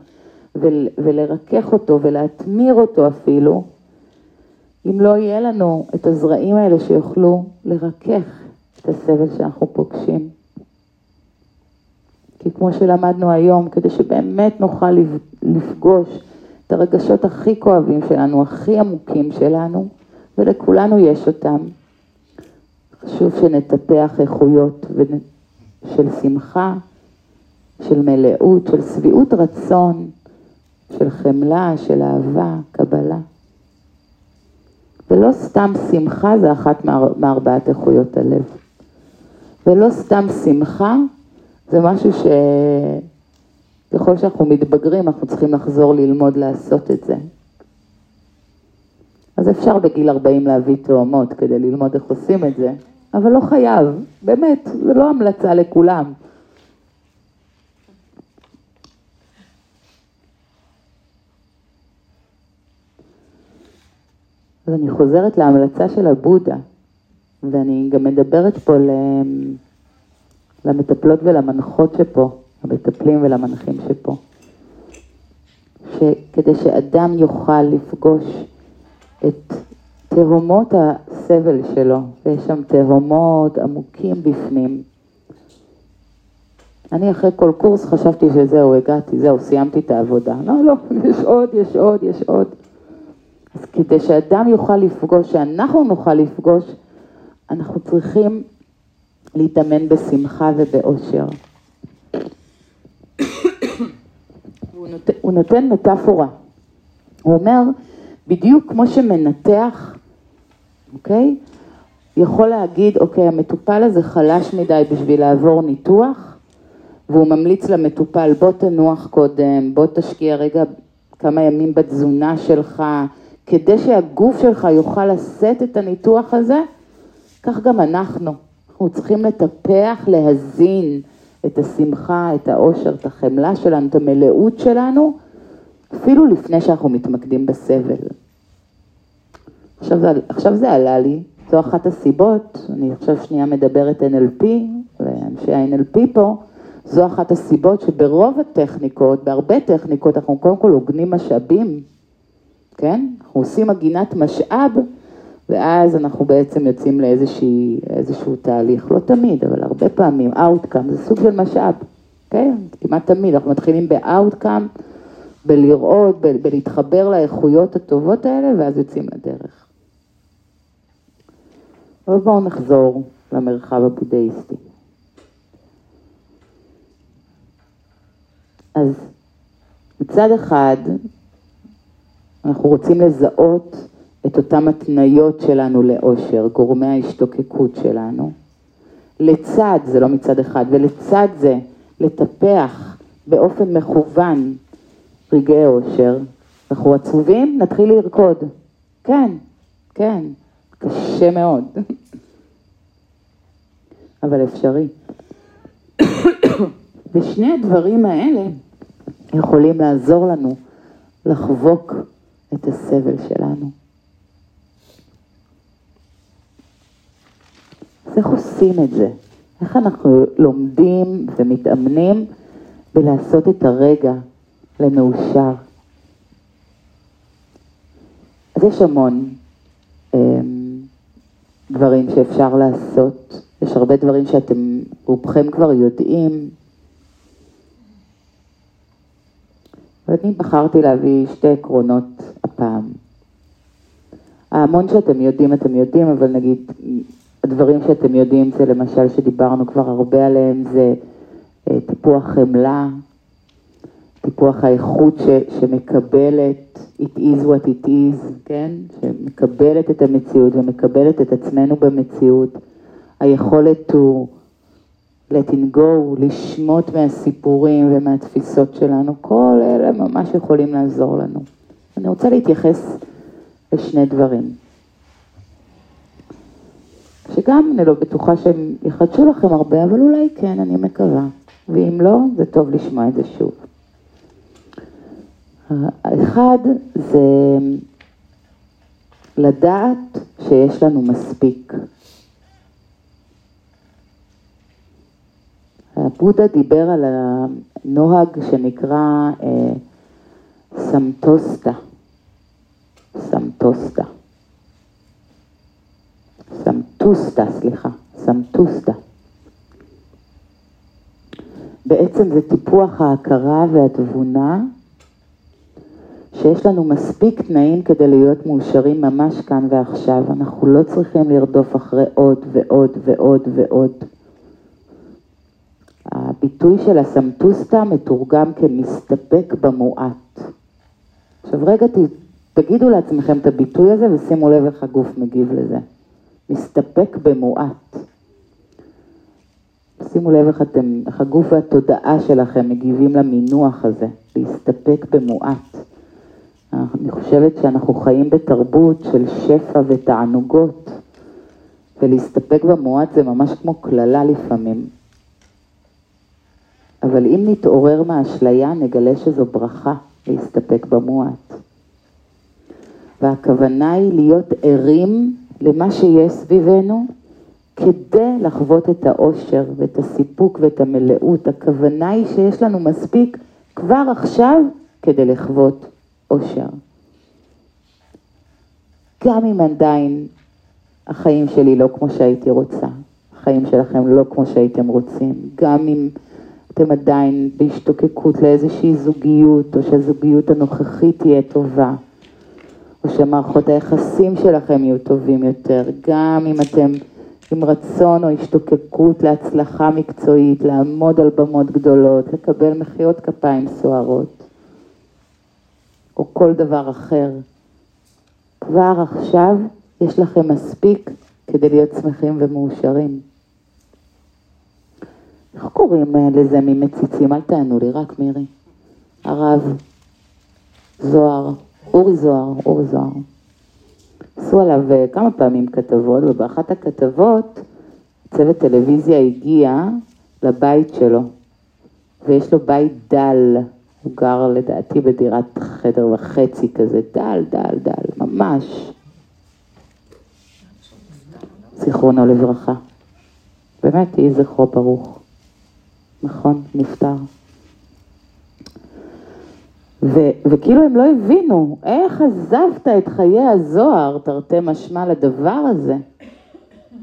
ולרכך אותו ולהתמיר אותו אפילו, אם לא יהיה לנו את הזרעים האלה שיוכלו לרכך את הסבל שאנחנו פוגשים. כי כמו שלמדנו היום, כדי שבאמת נוכל לפגוש את הרגשות הכי כואבים שלנו, הכי עמוקים שלנו, ולכולנו יש אותם, חשוב שנטפח איכויות של שמחה, של מלאות, של שביעות רצון, של חמלה, של אהבה, קבלה. ולא סתם שמחה זה אחת מארבעת איכויות הלב. ולא סתם שמחה זה משהו שככל שאנחנו מתבגרים אנחנו צריכים לחזור ללמוד לעשות את זה. אז אפשר בגיל 40 להביא תאומות כדי ללמוד איך עושים את זה, אבל לא חייב, באמת, זה לא המלצה לכולם. אז אני חוזרת להמלצה של הבודה, ואני גם מדברת פה למטפלות ולמנחות שפה, המטפלים ולמנחים שפה, שכדי שאדם יוכל לפגוש את תהומות הסבל שלו, ויש שם תהומות עמוקים בפנים. אני אחרי כל קורס חשבתי שזהו, הגעתי, זהו, סיימתי את העבודה. לא, לא, יש עוד, יש עוד, יש עוד. אז כדי שאדם יוכל לפגוש, שאנחנו נוכל לפגוש, אנחנו צריכים להתאמן בשמחה ובאושר. הוא, נות, הוא נותן מטאפורה. הוא אומר, בדיוק כמו שמנתח, אוקיי? יכול להגיד, אוקיי, המטופל הזה חלש מדי בשביל לעבור ניתוח, והוא ממליץ למטופל, בוא תנוח קודם, בוא תשקיע רגע כמה ימים בתזונה שלך, כדי שהגוף שלך יוכל לשאת את הניתוח הזה, כך גם אנחנו. אנחנו צריכים לטפח, להזין את השמחה, את האושר, את החמלה שלנו, את המלאות שלנו, אפילו לפני שאנחנו מתמקדים בסבל. עכשיו, עכשיו זה עלה לי, זו אחת הסיבות, אני עכשיו שנייה מדברת NLP, ואנשי ה-NLP פה, זו אחת הסיבות שברוב הטכניקות, בהרבה טכניקות, אנחנו קודם כל עוגנים משאבים, כן? אנחנו עושים עגינת משאב, ואז אנחנו בעצם יוצאים לאיזשהו תהליך, לא תמיד, אבל הרבה פעמים, Outcome, זה סוג של משאב, כן? כמעט תמיד, אנחנו מתחילים ב-Outcome, בלראות, ב- בלהתחבר לאיכויות הטובות האלה, ואז יוצאים לדרך. אבל בואו נחזור למרחב הבודהיסטי. אז מצד אחד, אנחנו רוצים לזהות את אותן התניות שלנו לאושר, גורמי ההשתוקקות שלנו. לצד, זה לא מצד אחד, ולצד זה לטפח באופן מכוון רגעי אושר. אנחנו עצובים, נתחיל לרקוד. כן, כן, קשה מאוד, אבל אפשרי. ושני הדברים האלה יכולים לעזור לנו לחבוק את הסבל שלנו. אז איך עושים את זה? איך אנחנו לומדים ומתאמנים בלעשות את הרגע למאושר? אז יש המון אה, דברים שאפשר לעשות, יש הרבה דברים שאתם רובכם כבר יודעים, ואני בחרתי להביא שתי עקרונות הפעם. ההמון שאתם יודעים, אתם יודעים, אבל נגיד, הדברים שאתם יודעים זה למשל שדיברנו כבר הרבה עליהם, זה אה, טיפוח חמלה, טיפוח האיכות ש, שמקבלת it is what it is, כן? שמקבלת את המציאות ומקבלת את עצמנו במציאות, היכולת to letting go, לשמוט מהסיפורים ומהתפיסות שלנו, כל אלה ממש יכולים לעזור לנו. אני רוצה להתייחס לשני דברים. שגם אני לא בטוחה שהם יחדשו לכם הרבה, אבל אולי כן, אני מקווה. ואם לא, זה טוב לשמוע את זה שוב. האחד זה לדעת שיש לנו מספיק. הבודה דיבר על הנוהג שנקרא אה, סמטוסטה. סמטוסטה. סמטוסטה, סליחה, סמטוסטה. בעצם זה טיפוח ההכרה והתבונה שיש לנו מספיק תנאים כדי להיות מאושרים ממש כאן ועכשיו. אנחנו לא צריכים לרדוף אחרי עוד ועוד ועוד ועוד. הביטוי של הסמטוסטה מתורגם כמסתפק במועט. עכשיו רגע תגידו לעצמכם את הביטוי הזה ושימו לב איך הגוף מגיב לזה. מסתפק במועט. שימו לב איך אתם, איך הגוף והתודעה שלכם מגיבים למינוח הזה, להסתפק במועט. אני חושבת שאנחנו חיים בתרבות של שפע ותענוגות, ולהסתפק במועט זה ממש כמו קללה לפעמים. אבל אם נתעורר מהאשליה, נגלה שזו ברכה להסתפק במועט. והכוונה היא להיות ערים למה שיש סביבנו, כדי לחוות את האושר ואת הסיפוק ואת המלאות. הכוונה היא שיש לנו מספיק כבר עכשיו כדי לחוות אושר. גם אם עדיין החיים שלי לא כמו שהייתי רוצה, החיים שלכם לא כמו שהייתם רוצים, גם אם אתם עדיין בהשתוקקות לאיזושהי זוגיות, או שהזוגיות הנוכחית תהיה טובה, או שמערכות היחסים שלכם יהיו טובים יותר, גם אם אתם עם רצון או השתוקקות להצלחה מקצועית, לעמוד על במות גדולות, לקבל מחיאות כפיים סוערות, או כל דבר אחר. כבר עכשיו יש לכם מספיק כדי להיות שמחים ומאושרים. איך קוראים אה, לזה ממציצים? אל תענו לי, רק מירי. הרב זוהר, אורי זוהר, אורי זוהר. עשו עליו אה, כמה פעמים כתבות, ובאחת הכתבות צוות טלוויזיה הגיע לבית שלו, ויש לו בית דל, הוא גר לדעתי בדירת חדר וחצי כזה, דל, דל, דל, ממש. זיכרונו לברכה. באמת, יהי זכרו ברוך. נכון, נפטר. ו- וכאילו הם לא הבינו, איך עזבת את חיי הזוהר, תרתי משמע לדבר הזה?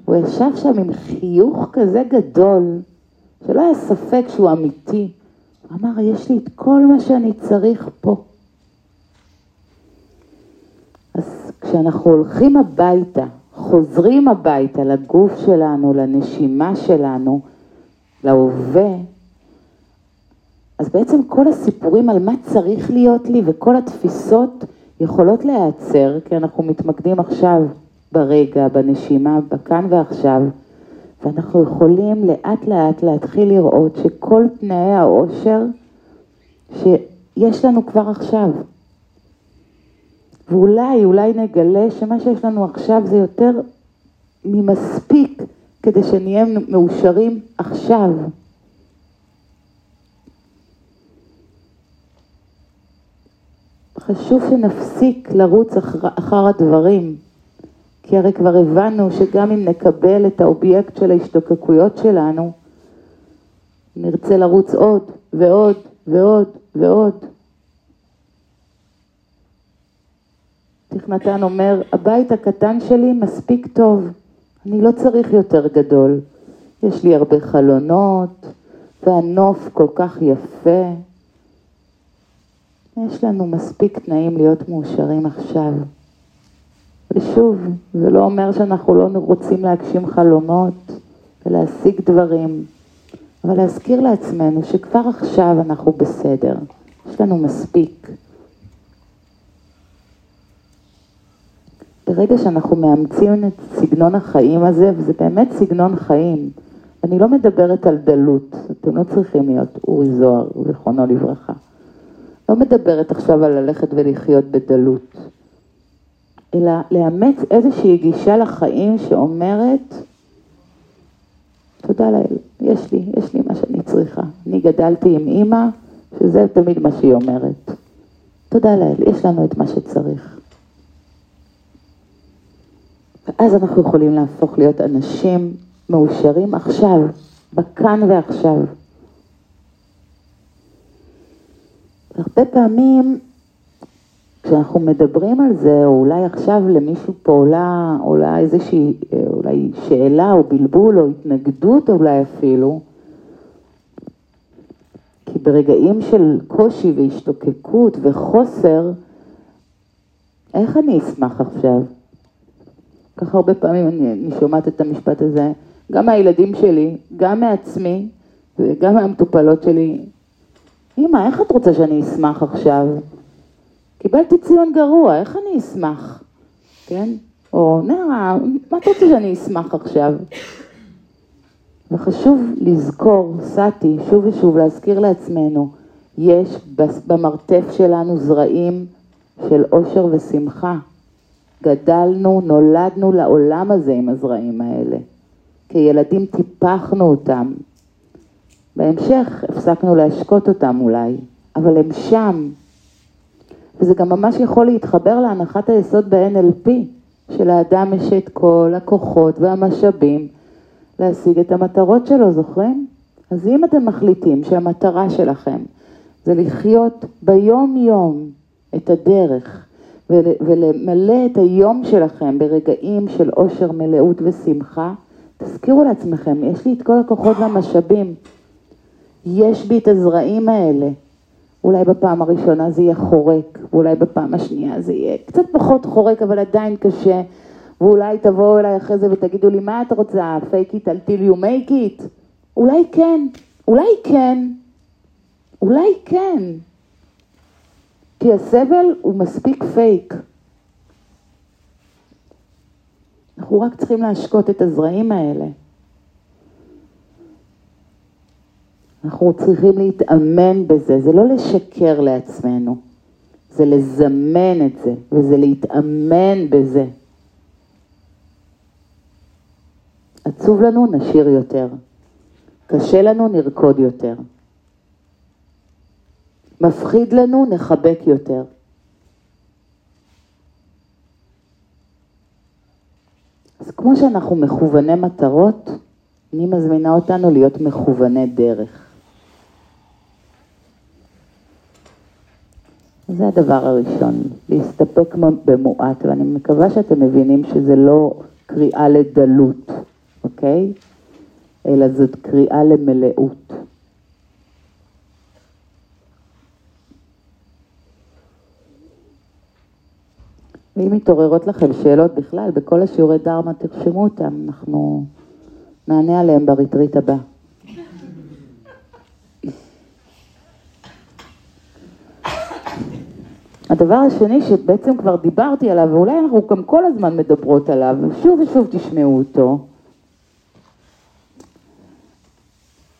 הוא ישב שם עם חיוך כזה גדול, שלא היה ספק שהוא אמיתי. הוא אמר, יש לי את כל מה שאני צריך פה. אז כשאנחנו הולכים הביתה, חוזרים הביתה לגוף שלנו, לנשימה שלנו, להווה, אז בעצם כל הסיפורים על מה צריך להיות לי וכל התפיסות יכולות להיעצר, כי אנחנו מתמקדים עכשיו ברגע, בנשימה, בכאן ועכשיו, ואנחנו יכולים לאט לאט להתחיל לראות שכל תנאי העושר שיש לנו כבר עכשיו. ואולי, אולי נגלה שמה שיש לנו עכשיו זה יותר ממספיק כדי שנהיה מאושרים עכשיו. חשוב שנפסיק לרוץ אחר, אחר הדברים, כי הרי כבר הבנו שגם אם נקבל את האובייקט של ההשתוקקויות שלנו, נרצה לרוץ עוד ועוד ועוד ועוד. תכנתן אומר, הבית הקטן שלי מספיק טוב, אני לא צריך יותר גדול. יש לי הרבה חלונות, והנוף כל כך יפה. יש לנו מספיק תנאים להיות מאושרים עכשיו. ושוב, זה לא אומר שאנחנו לא רוצים להגשים חלומות ולהשיג דברים, אבל להזכיר לעצמנו שכבר עכשיו אנחנו בסדר, יש לנו מספיק. ברגע שאנחנו מאמצים את סגנון החיים הזה, וזה באמת סגנון חיים, אני לא מדברת על דלות, אתם לא צריכים להיות אורי זוהר, זיכרונו לברכה. לא מדברת עכשיו על ללכת ולחיות בדלות, אלא לאמץ איזושהי גישה לחיים שאומרת, תודה לאל, יש לי, יש לי מה שאני צריכה. אני גדלתי עם אימא, שזה תמיד מה שהיא אומרת. תודה לאל, יש לנו את מה שצריך. ואז אנחנו יכולים להפוך להיות אנשים מאושרים עכשיו, בכאן ועכשיו. הרבה פעמים כשאנחנו מדברים על זה, או אולי עכשיו למישהו פה עולה, עולה איזושהי אולי שאלה או בלבול או התנגדות אולי אפילו, כי ברגעים של קושי והשתוקקות וחוסר, איך אני אשמח עכשיו? ככה הרבה פעמים אני, אני שומעת את המשפט הזה, גם מהילדים שלי, גם מעצמי וגם מהמטופלות שלי, אמא, איך את רוצה שאני אשמח עכשיו? קיבלתי ציון גרוע, איך אני אשמח? כן? או נערה, מה את רוצה שאני אשמח עכשיו? וחשוב לזכור, סאטי, שוב ושוב להזכיר לעצמנו, יש במרתף שלנו זרעים של אושר ושמחה. גדלנו, נולדנו לעולם הזה עם הזרעים האלה. כילדים טיפחנו אותם. בהמשך הפסקנו להשקות אותם אולי, אבל הם שם. וזה גם ממש יכול להתחבר להנחת היסוד ב-NLP, שלאדם יש את כל הכוחות והמשאבים להשיג את המטרות שלו, זוכרים? אז אם אתם מחליטים שהמטרה שלכם זה לחיות ביום-יום את הדרך ולמלא את היום שלכם ברגעים של עושר, מלאות ושמחה, תזכירו לעצמכם, יש לי את כל הכוחות והמשאבים, יש בי את הזרעים האלה. אולי בפעם הראשונה זה יהיה חורק, ואולי בפעם השנייה זה יהיה קצת פחות חורק, אבל עדיין קשה, ואולי תבואו אליי אחרי זה ותגידו לי, מה את רוצה, fake it until you make it? אולי כן, אולי כן, אולי כן. כי הסבל הוא מספיק פייק. אנחנו רק צריכים להשקות את הזרעים האלה. אנחנו צריכים להתאמן בזה, זה לא לשקר לעצמנו, זה לזמן את זה, וזה להתאמן בזה. עצוב לנו, נשיר יותר. קשה לנו, נרקוד יותר. מפחיד לנו, נחבק יותר. אז כמו שאנחנו מכווני מטרות, אני מזמינה אותנו להיות מכווני דרך. זה הדבר הראשון, להסתפק במועט, ואני מקווה שאתם מבינים שזה לא קריאה לדלות, אוקיי? אלא זאת קריאה למלאות. ואם מתעוררות לכם שאלות בכלל, בכל השיעורי דרמה תרשמו אותם, אנחנו נענה עליהם בריטריט הבא. הדבר השני שבעצם כבר דיברתי עליו, ואולי אנחנו גם כל הזמן מדברות עליו, ושוב ושוב תשמעו אותו,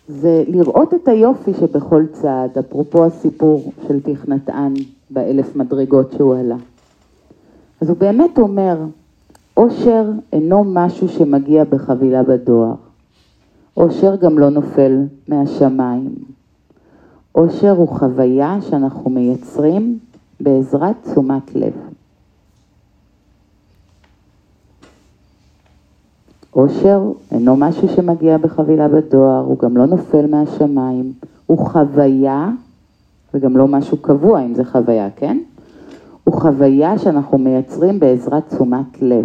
זה לראות את היופי שבכל צעד, אפרופו הסיפור של תכנתן באלף מדרגות שהוא עלה. אז הוא באמת אומר, עושר אינו משהו שמגיע בחבילה בדואר. עושר גם לא נופל מהשמיים. עושר הוא חוויה שאנחנו מייצרים בעזרת תשומת לב. עושר אינו משהו שמגיע בחבילה בדואר, הוא גם לא נופל מהשמיים, הוא חוויה, וגם לא משהו קבוע אם זה חוויה, כן? הוא חוויה שאנחנו מייצרים בעזרת תשומת לב.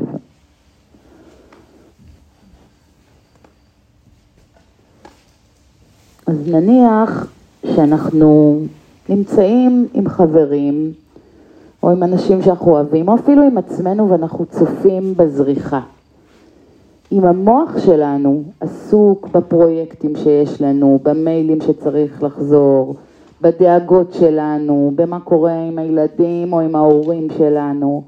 אז נניח שאנחנו נמצאים עם חברים, או עם אנשים שאנחנו אוהבים, או אפילו עם עצמנו ואנחנו צופים בזריחה. אם המוח שלנו עסוק בפרויקטים שיש לנו, במיילים שצריך לחזור, בדאגות שלנו, במה קורה עם הילדים או עם ההורים שלנו,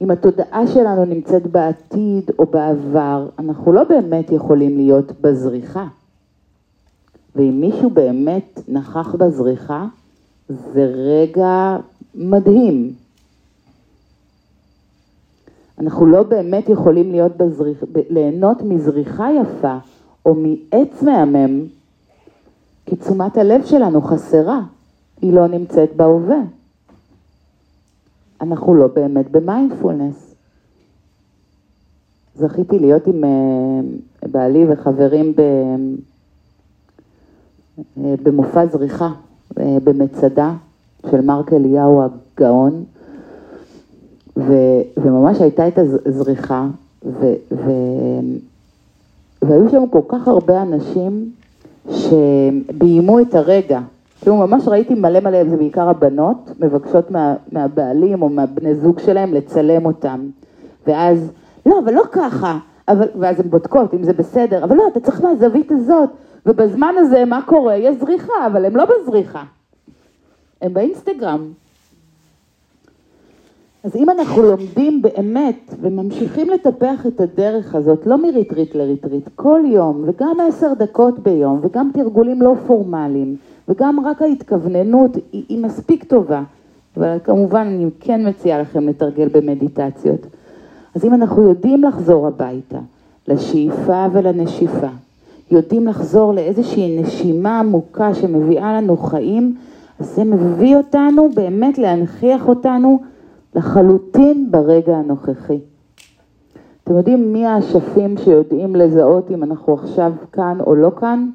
אם התודעה שלנו נמצאת בעתיד או בעבר, אנחנו לא באמת יכולים להיות בזריחה. ואם מישהו באמת נכח בזריחה, זה רגע מדהים. אנחנו לא באמת יכולים להיות בזריח, ליהנות מזריחה יפה או מעץ מהמם, כי תשומת הלב שלנו חסרה, היא לא נמצאת בהווה. אנחנו לא באמת במיינדפולנס. זכיתי להיות עם אה, בעלי וחברים אה, במופע זריחה במצדה של מרק אליהו הגאון, ו, וממש הייתה את הזריחה, ו, ו, והיו שם כל כך הרבה אנשים שביימו את הרגע. כאילו ממש ראיתי מלא מלא, זה בעיקר הבנות, מבקשות מה, מהבעלים או מהבני זוג שלהם לצלם אותם. ואז, לא, אבל לא ככה, אבל, ואז הן בודקות אם זה בסדר, אבל לא, אתה צריך מהזווית הזאת. ובזמן הזה, מה קורה? יש זריחה, אבל הם לא בזריחה. הם באינסטגרם. אז אם אנחנו לומדים באמת וממשיכים לטפח את הדרך הזאת, לא מריטריט לריטריט, כל יום, וגם עשר דקות ביום, וגם תרגולים לא פורמליים, וגם רק ההתכווננות היא, היא מספיק טובה, אבל כמובן אני כן מציעה לכם לתרגל במדיטציות. אז אם אנחנו יודעים לחזור הביתה, לשאיפה ולנשיפה, יודעים לחזור לאיזושהי נשימה עמוקה שמביאה לנו חיים, אז זה מביא אותנו באמת להנכיח אותנו לחלוטין ברגע הנוכחי. אתם יודעים מי האשפים שיודעים לזהות אם אנחנו עכשיו כאן או לא כאן?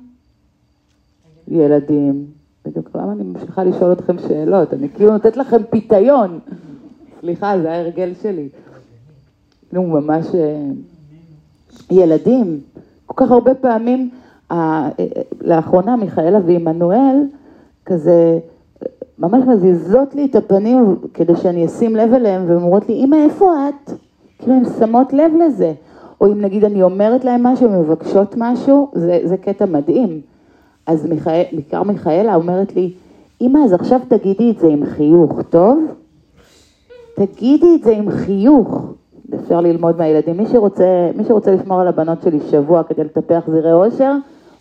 ילדים. בדיוק למה אני ממשיכה לשאול אתכם שאלות, אני כאילו נותנת לכם פיתיון. סליחה, זה ההרגל שלי. נו, ממש אה, ילדים. כך הרבה פעמים, אה, לאחרונה מיכאלה ועמנואל, כזה, ממש מזיזות לי את הפנים כדי שאני אשים לב אליהם, והן אומרות לי, אמא, איפה את? כאילו, הן שמות לב לזה. או אם נגיד אני אומרת להם משהו, מבקשות משהו, זה, זה קטע מדהים. אז מיכאל, מיכאלה אומרת לי, אמא, אז עכשיו תגידי את זה עם חיוך, טוב? תגידי את זה עם חיוך. אפשר ללמוד מהילדים. מי שרוצה, מי שרוצה לשמור על הבנות שלי שבוע כדי לטפח זירי אושר,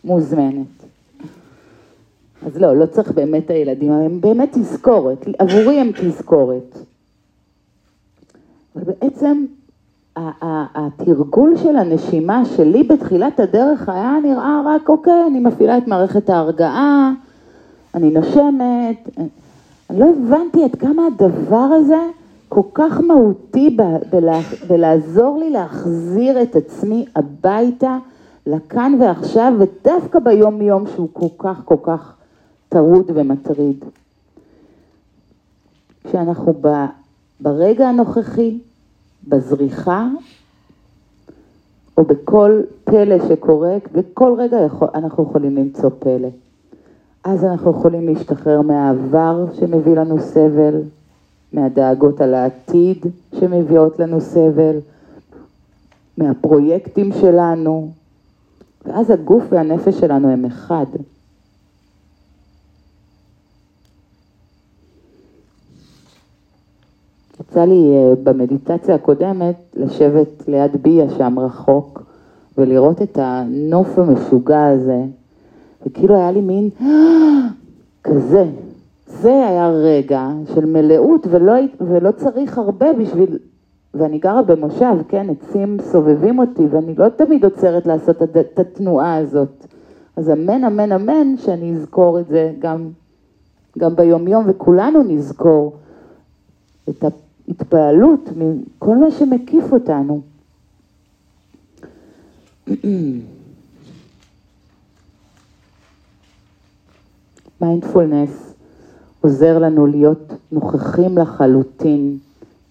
מוזמנת. אז לא, לא צריך באמת הילדים, הם באמת תזכורת, עבורי הם תזכורת. ובעצם התרגול של הנשימה שלי בתחילת הדרך היה נראה רק, אוקיי, אני מפעילה את מערכת ההרגעה, אני נושמת, אני לא הבנתי עד כמה הדבר הזה כל כך מהותי בלעזור לי להחזיר את עצמי הביתה, לכאן ועכשיו, ודווקא ביום יום שהוא כל כך כל כך טרוד ומטריד. כשאנחנו ברגע הנוכחי, בזריחה, או בכל פלא שקורה, בכל רגע יכול, אנחנו יכולים למצוא פלא. אז אנחנו יכולים להשתחרר מהעבר שמביא לנו סבל, מהדאגות על העתיד שמביאות לנו סבל, מהפרויקטים שלנו, ואז הגוף והנפש שלנו הם אחד. יצא לי אה, במדיטציה הקודמת לשבת ליד ביה שם רחוק ולראות את הנוף המשוגע הזה, וכאילו היה לי מין כזה, זה היה רגע של מלאות ולא, ולא צריך הרבה בשביל, ואני גרה במושב, כן, עצים סובבים אותי ואני לא תמיד עוצרת לעשות את התנועה הזאת. אז אמן, אמן, אמן, שאני אזכור את זה גם, גם ביומיום וכולנו נזכור את ההתפעלות מכל מה שמקיף אותנו. מיינדפולנס עוזר לנו להיות נוכחים לחלוטין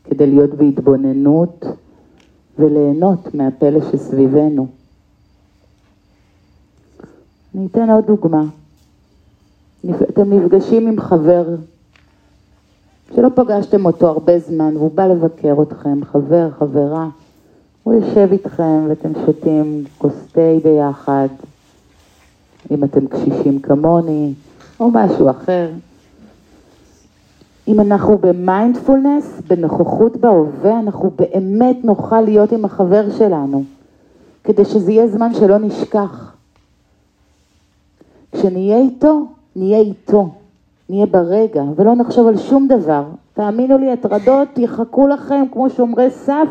כדי להיות בהתבוננות וליהנות מהפלא שסביבנו. אני אתן עוד דוגמה. אתם נפגשים עם חבר שלא פגשתם אותו הרבה זמן והוא בא לבקר אתכם, חבר, חברה, הוא יושב איתכם ואתם שותים כוס תה ביחד, אם אתם קשישים כמוני, או משהו אחר. אם אנחנו במיינדפולנס, בנוכחות בהווה, אנחנו באמת נוכל להיות עם החבר שלנו, כדי שזה יהיה זמן שלא נשכח. כשנהיה איתו, נהיה איתו, נהיה ברגע, ולא נחשוב על שום דבר. תאמינו לי, הטרדות יחכו לכם כמו שומרי סף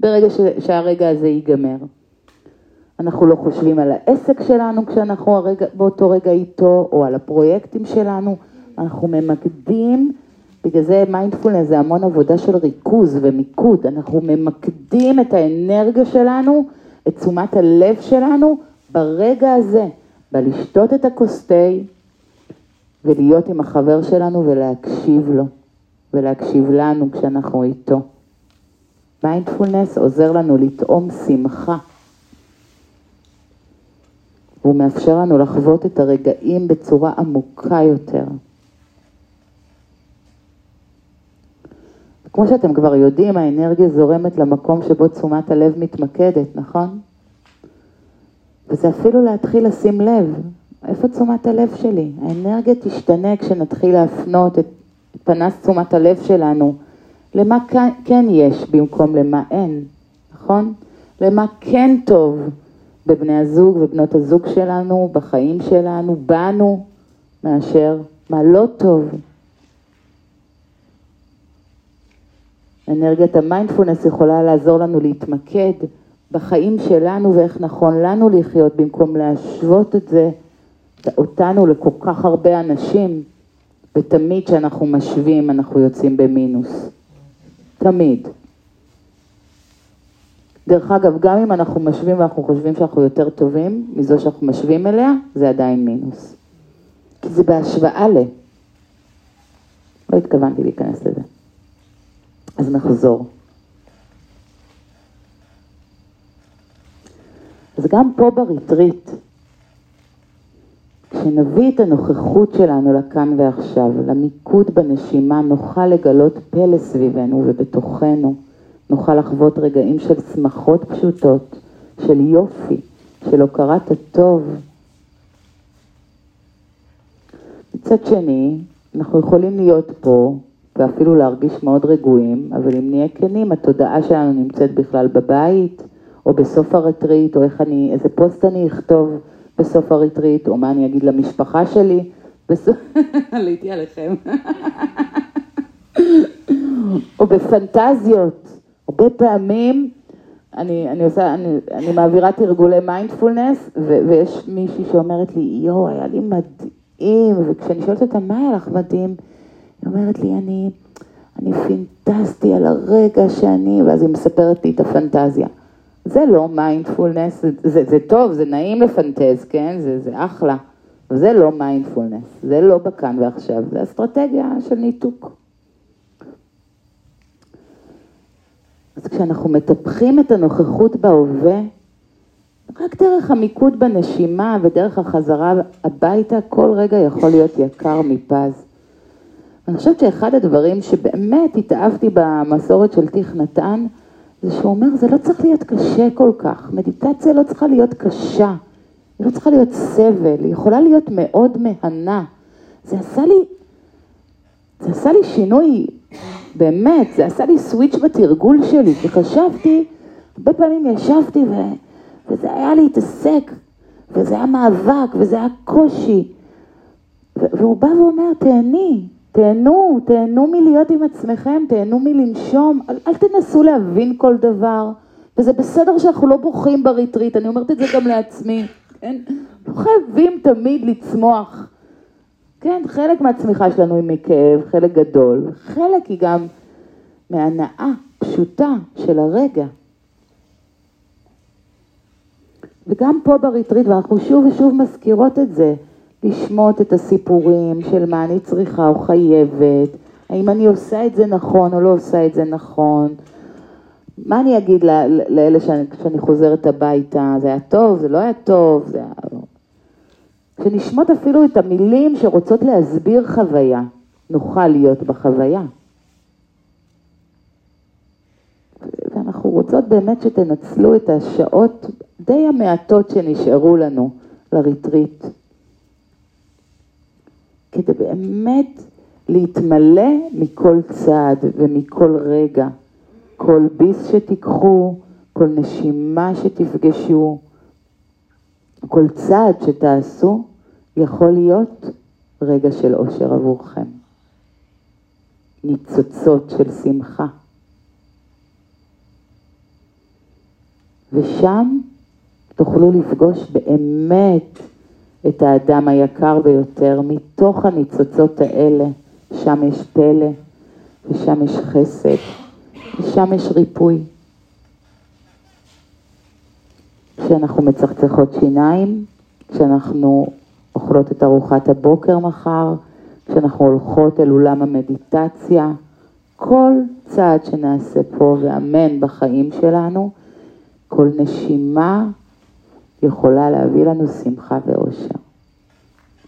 ברגע ש- שהרגע הזה ייגמר. אנחנו לא חושבים על העסק שלנו כשאנחנו הרגע, באותו רגע איתו, או על הפרויקטים שלנו, אנחנו ממקדים בגלל זה מיינדפולנס זה המון עבודה של ריכוז ומיקוד, אנחנו ממקדים את האנרגיה שלנו, את תשומת הלב שלנו, ברגע הזה, בלשתות את הכוס תה ולהיות עם החבר שלנו ולהקשיב לו, ולהקשיב לנו כשאנחנו איתו. מיינדפולנס עוזר לנו לטעום שמחה. הוא מאפשר לנו לחוות את הרגעים בצורה עמוקה יותר. כמו שאתם כבר יודעים, האנרגיה זורמת למקום שבו תשומת הלב מתמקדת, נכון? וזה אפילו להתחיל לשים לב, איפה תשומת הלב שלי? האנרגיה תשתנה כשנתחיל להפנות את פנס תשומת הלב שלנו למה כן יש במקום למה אין, נכון? למה כן טוב בבני הזוג ובנות הזוג שלנו, בחיים שלנו, בנו, מאשר מה לא טוב. אנרגיית המיינדפולנס יכולה לעזור לנו להתמקד בחיים שלנו ואיך נכון לנו לחיות במקום להשוות את זה, אותנו לכל כך הרבה אנשים, ותמיד כשאנחנו משווים אנחנו יוצאים במינוס. תמיד. דרך אגב, גם אם אנחנו משווים ואנחנו חושבים שאנחנו יותר טובים מזו שאנחנו משווים אליה, זה עדיין מינוס. כי זה בהשוואה ל... לא התכוונתי להיכנס לזה. אז נחזור. אז גם פה בריטריט, כשנביא את הנוכחות שלנו לכאן ועכשיו, למיקוד בנשימה, נוכל לגלות פלא סביבנו ובתוכנו. נוכל לחוות רגעים של שמחות פשוטות, של יופי, של הוקרת הטוב. מצד שני, אנחנו יכולים להיות פה ואפילו להרגיש מאוד רגועים, אבל אם נהיה כנים, התודעה שלנו נמצאת בכלל בבית, או בסוף הרטריט, או איך אני, איזה פוסט אני אכתוב בסוף הרטריט, או מה אני אגיד למשפחה שלי. עליתי עליכם. או בפנטזיות. הרבה פעמים אני, אני עושה, אני, אני מעבירה תרגולי מיינדפולנס, ויש מישהי שאומרת לי, יואו, היה לי מדהים, וכשאני שואלת אותה, מה היה לך מדהים? היא אומרת לי, אני, אני פינטזתי על הרגע שאני, ואז היא מספרת לי את הפנטזיה. זה לא מיינדפולנס, זה, זה, זה טוב, זה נעים לפנטז, כן? זה, זה אחלה. אבל זה לא מיינדפולנס, זה לא בכאן ועכשיו, זה אסטרטגיה של ניתוק. אז כשאנחנו מטפחים את הנוכחות בהווה, רק דרך המיקוד בנשימה ודרך החזרה הביתה, כל רגע יכול להיות יקר מפז. אני חושבת שאחד הדברים שבאמת התאהבתי במסורת של תיך נתן, זה שהוא אומר, זה לא צריך להיות קשה כל כך, מדיטציה לא צריכה להיות קשה, היא לא צריכה להיות סבל, היא יכולה להיות מאוד מהנה. זה עשה לי, זה עשה לי שינוי, באמת, זה עשה לי סוויץ' בתרגול שלי, כי חשבתי, הרבה פעמים ישבתי ו... וזה היה להתעסק, וזה היה מאבק, וזה היה קושי. והוא בא ואומר, תהני, תהנו, תהנו מלהיות עם עצמכם, תהנו מלנשום, אל, אל תנסו להבין כל דבר. וזה בסדר שאנחנו לא בוכים בריטריט, אני אומרת את זה גם לעצמי, כן? לא חייבים תמיד לצמוח. כן, חלק מהצמיחה שלנו היא מכאב, חלק גדול, חלק היא גם מהנאה פשוטה של הרגע. וגם פה בריטריט, ואנחנו שוב ושוב מזכירות את זה, לשמוט את הסיפורים של מה אני צריכה או חייבת, האם אני עושה את זה נכון או לא עושה את זה נכון, מה אני אגיד לאלה שאני, כשאני חוזרת הביתה, זה היה טוב, זה לא היה טוב, זה היה... כשנשמוט אפילו את המילים שרוצות להסביר חוויה, נוכל להיות בחוויה. ואנחנו רוצות באמת שתנצלו את השעות די המעטות שנשארו לנו לריטריט. כדי באמת להתמלא מכל צעד ומכל רגע, כל ביס שתיקחו, כל נשימה שתפגשו, כל צעד שתעשו, יכול להיות רגע של אושר עבורכם. ניצוצות של שמחה. ושם תוכלו לפגוש באמת את האדם היקר ביותר, מתוך הניצוצות האלה, שם יש פלא, ושם יש חסד, ושם יש ריפוי. כשאנחנו מצחצחות שיניים, כשאנחנו אוכלות את ארוחת הבוקר מחר, כשאנחנו הולכות אל אולם המדיטציה, כל צעד שנעשה פה, ואמן בחיים שלנו, כל נשימה יכולה להביא לנו שמחה ואושר.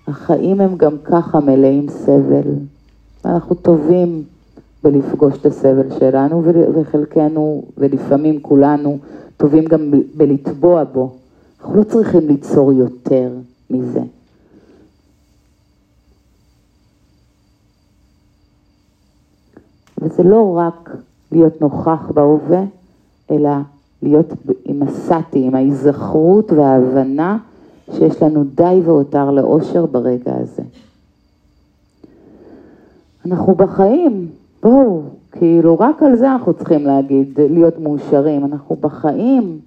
החיים הם גם ככה מלאים סבל, ואנחנו טובים בלפגוש את הסבל שלנו, וחלקנו, ולפעמים כולנו, טובים גם בלטבוע בו. אנחנו לא צריכים ליצור יותר מזה. וזה לא רק להיות נוכח בהווה, אלא להיות עם הסאטי, עם ההיזכרות וההבנה שיש לנו די והותר לאושר ברגע הזה. אנחנו בחיים, בואו, כאילו רק על זה אנחנו צריכים להגיד, להיות מאושרים. אנחנו בחיים,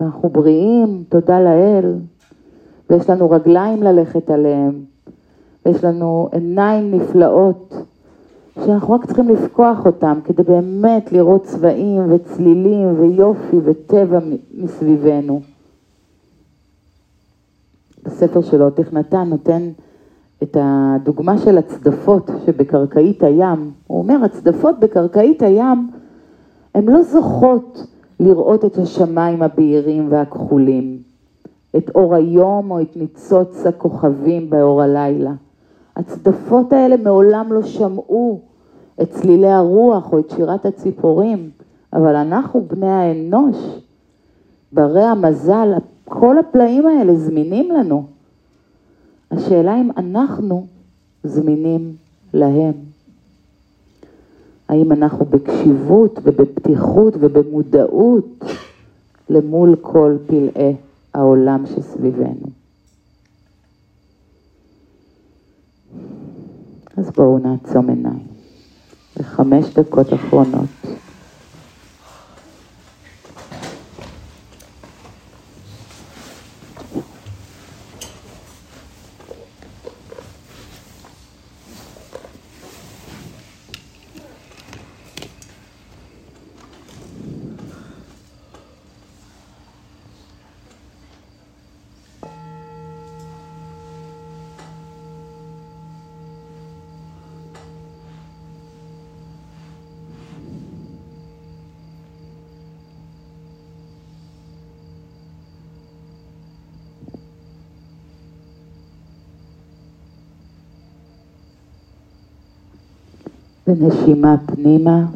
ואנחנו בריאים, תודה לאל, ויש לנו רגליים ללכת עליהם, ויש לנו עיניים נפלאות. שאנחנו רק צריכים לפקוח אותם כדי באמת לראות צבעים וצלילים ויופי וטבע מסביבנו. בספר שלו, תכנתן, נותן את הדוגמה של הצדפות שבקרקעית הים. הוא אומר, הצדפות בקרקעית הים, הן לא זוכות לראות את השמיים הבהירים והכחולים, את אור היום או את ניצוץ הכוכבים באור הלילה. הצדפות האלה מעולם לא שמעו את צלילי הרוח או את שירת הציפורים, אבל אנחנו בני האנוש, ברי המזל, כל הפלאים האלה זמינים לנו. השאלה אם אנחנו זמינים להם. האם אנחנו בקשיבות ובפתיחות ובמודעות למול כל פלאי העולם שסביבנו. אז בואו נעצום עיניים. בחמש דקות אחרונות. ונשימה פנימה,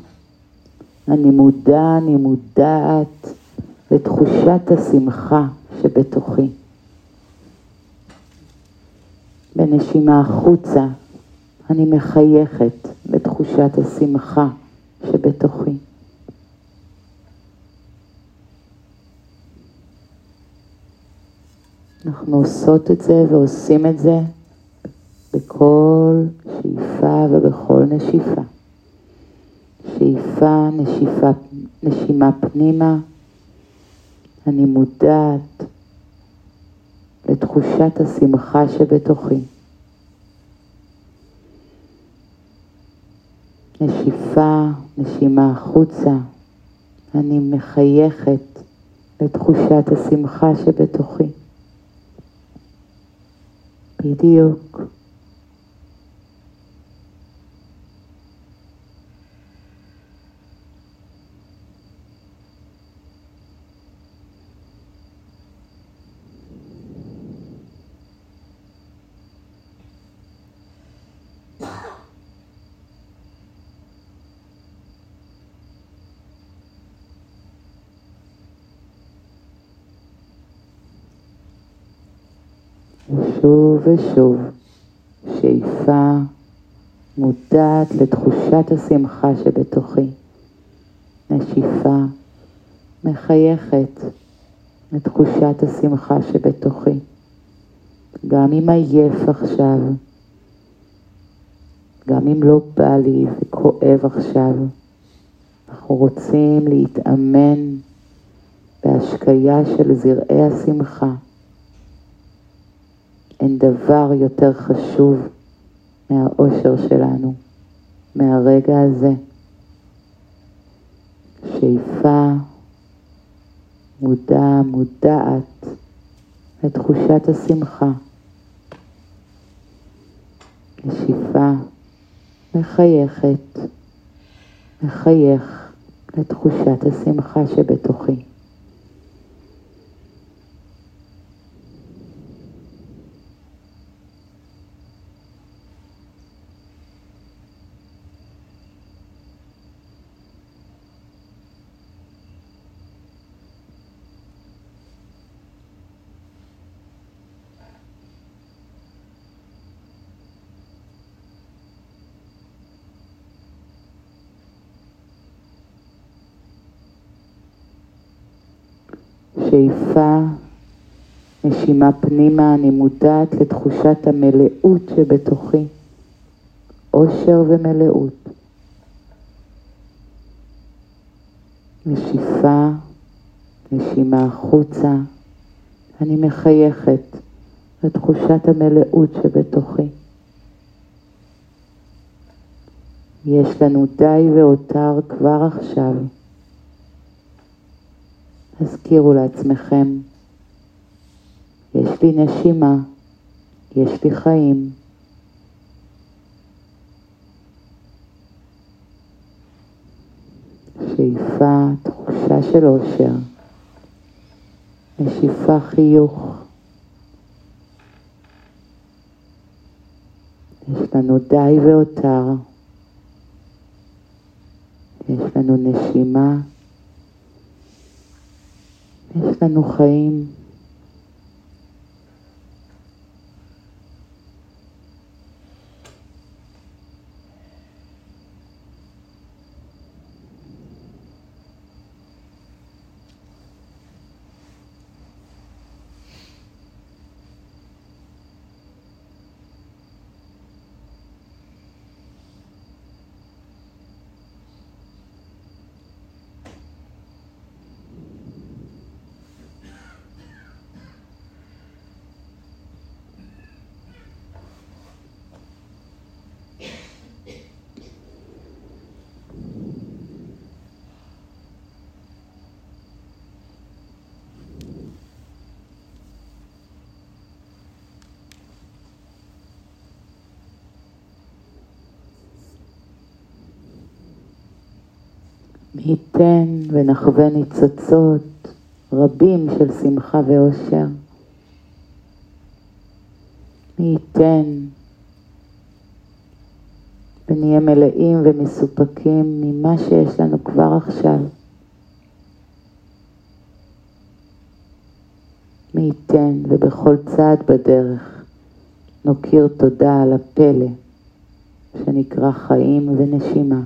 אני מודע, אני מודעת לתחושת השמחה שבתוכי. בנשימה החוצה, אני מחייכת לתחושת השמחה שבתוכי. אנחנו עושות את זה ועושים את זה בכל שאיפה ובכל נשיפה. שאיפה, נשיפה, נשימה פנימה, אני מודעת לתחושת השמחה שבתוכי. נשיפה, נשימה החוצה, אני מחייכת לתחושת השמחה שבתוכי. בדיוק. ושוב ושוב, שאיפה מודעת לתחושת השמחה שבתוכי. נשיפה מחייכת לתחושת השמחה שבתוכי. גם אם עייף עכשיו, גם אם לא בא לי וכואב עכשיו, אנחנו רוצים להתאמן בהשקיה של זרעי השמחה. אין דבר יותר חשוב מהאושר שלנו, מהרגע הזה. שאיפה מודע, מודעת לתחושת השמחה. נשיפה מחייכת, מחייך לתחושת השמחה שבתוכי. שאיפה, נשימה פנימה, אני מודעת לתחושת המלאות שבתוכי, אושר ומלאות. נשיפה, נשימה החוצה, אני מחייכת לתחושת המלאות שבתוכי. יש לנו די והותר כבר עכשיו. תזכירו לעצמכם, יש לי נשימה, יש לי חיים. שאיפה, תחושה של אושר, נשיפה, חיוך. יש לנו די ואותר, יש לנו נשימה, לנו חיים. מי ייתן ונחווה ניצוצות רבים של שמחה ואושר. מי ייתן ונהיה מלאים ומסופקים ממה שיש לנו כבר עכשיו. מי ייתן ובכל צעד בדרך נוקיר תודה על הפלא שנקרא חיים ונשימה.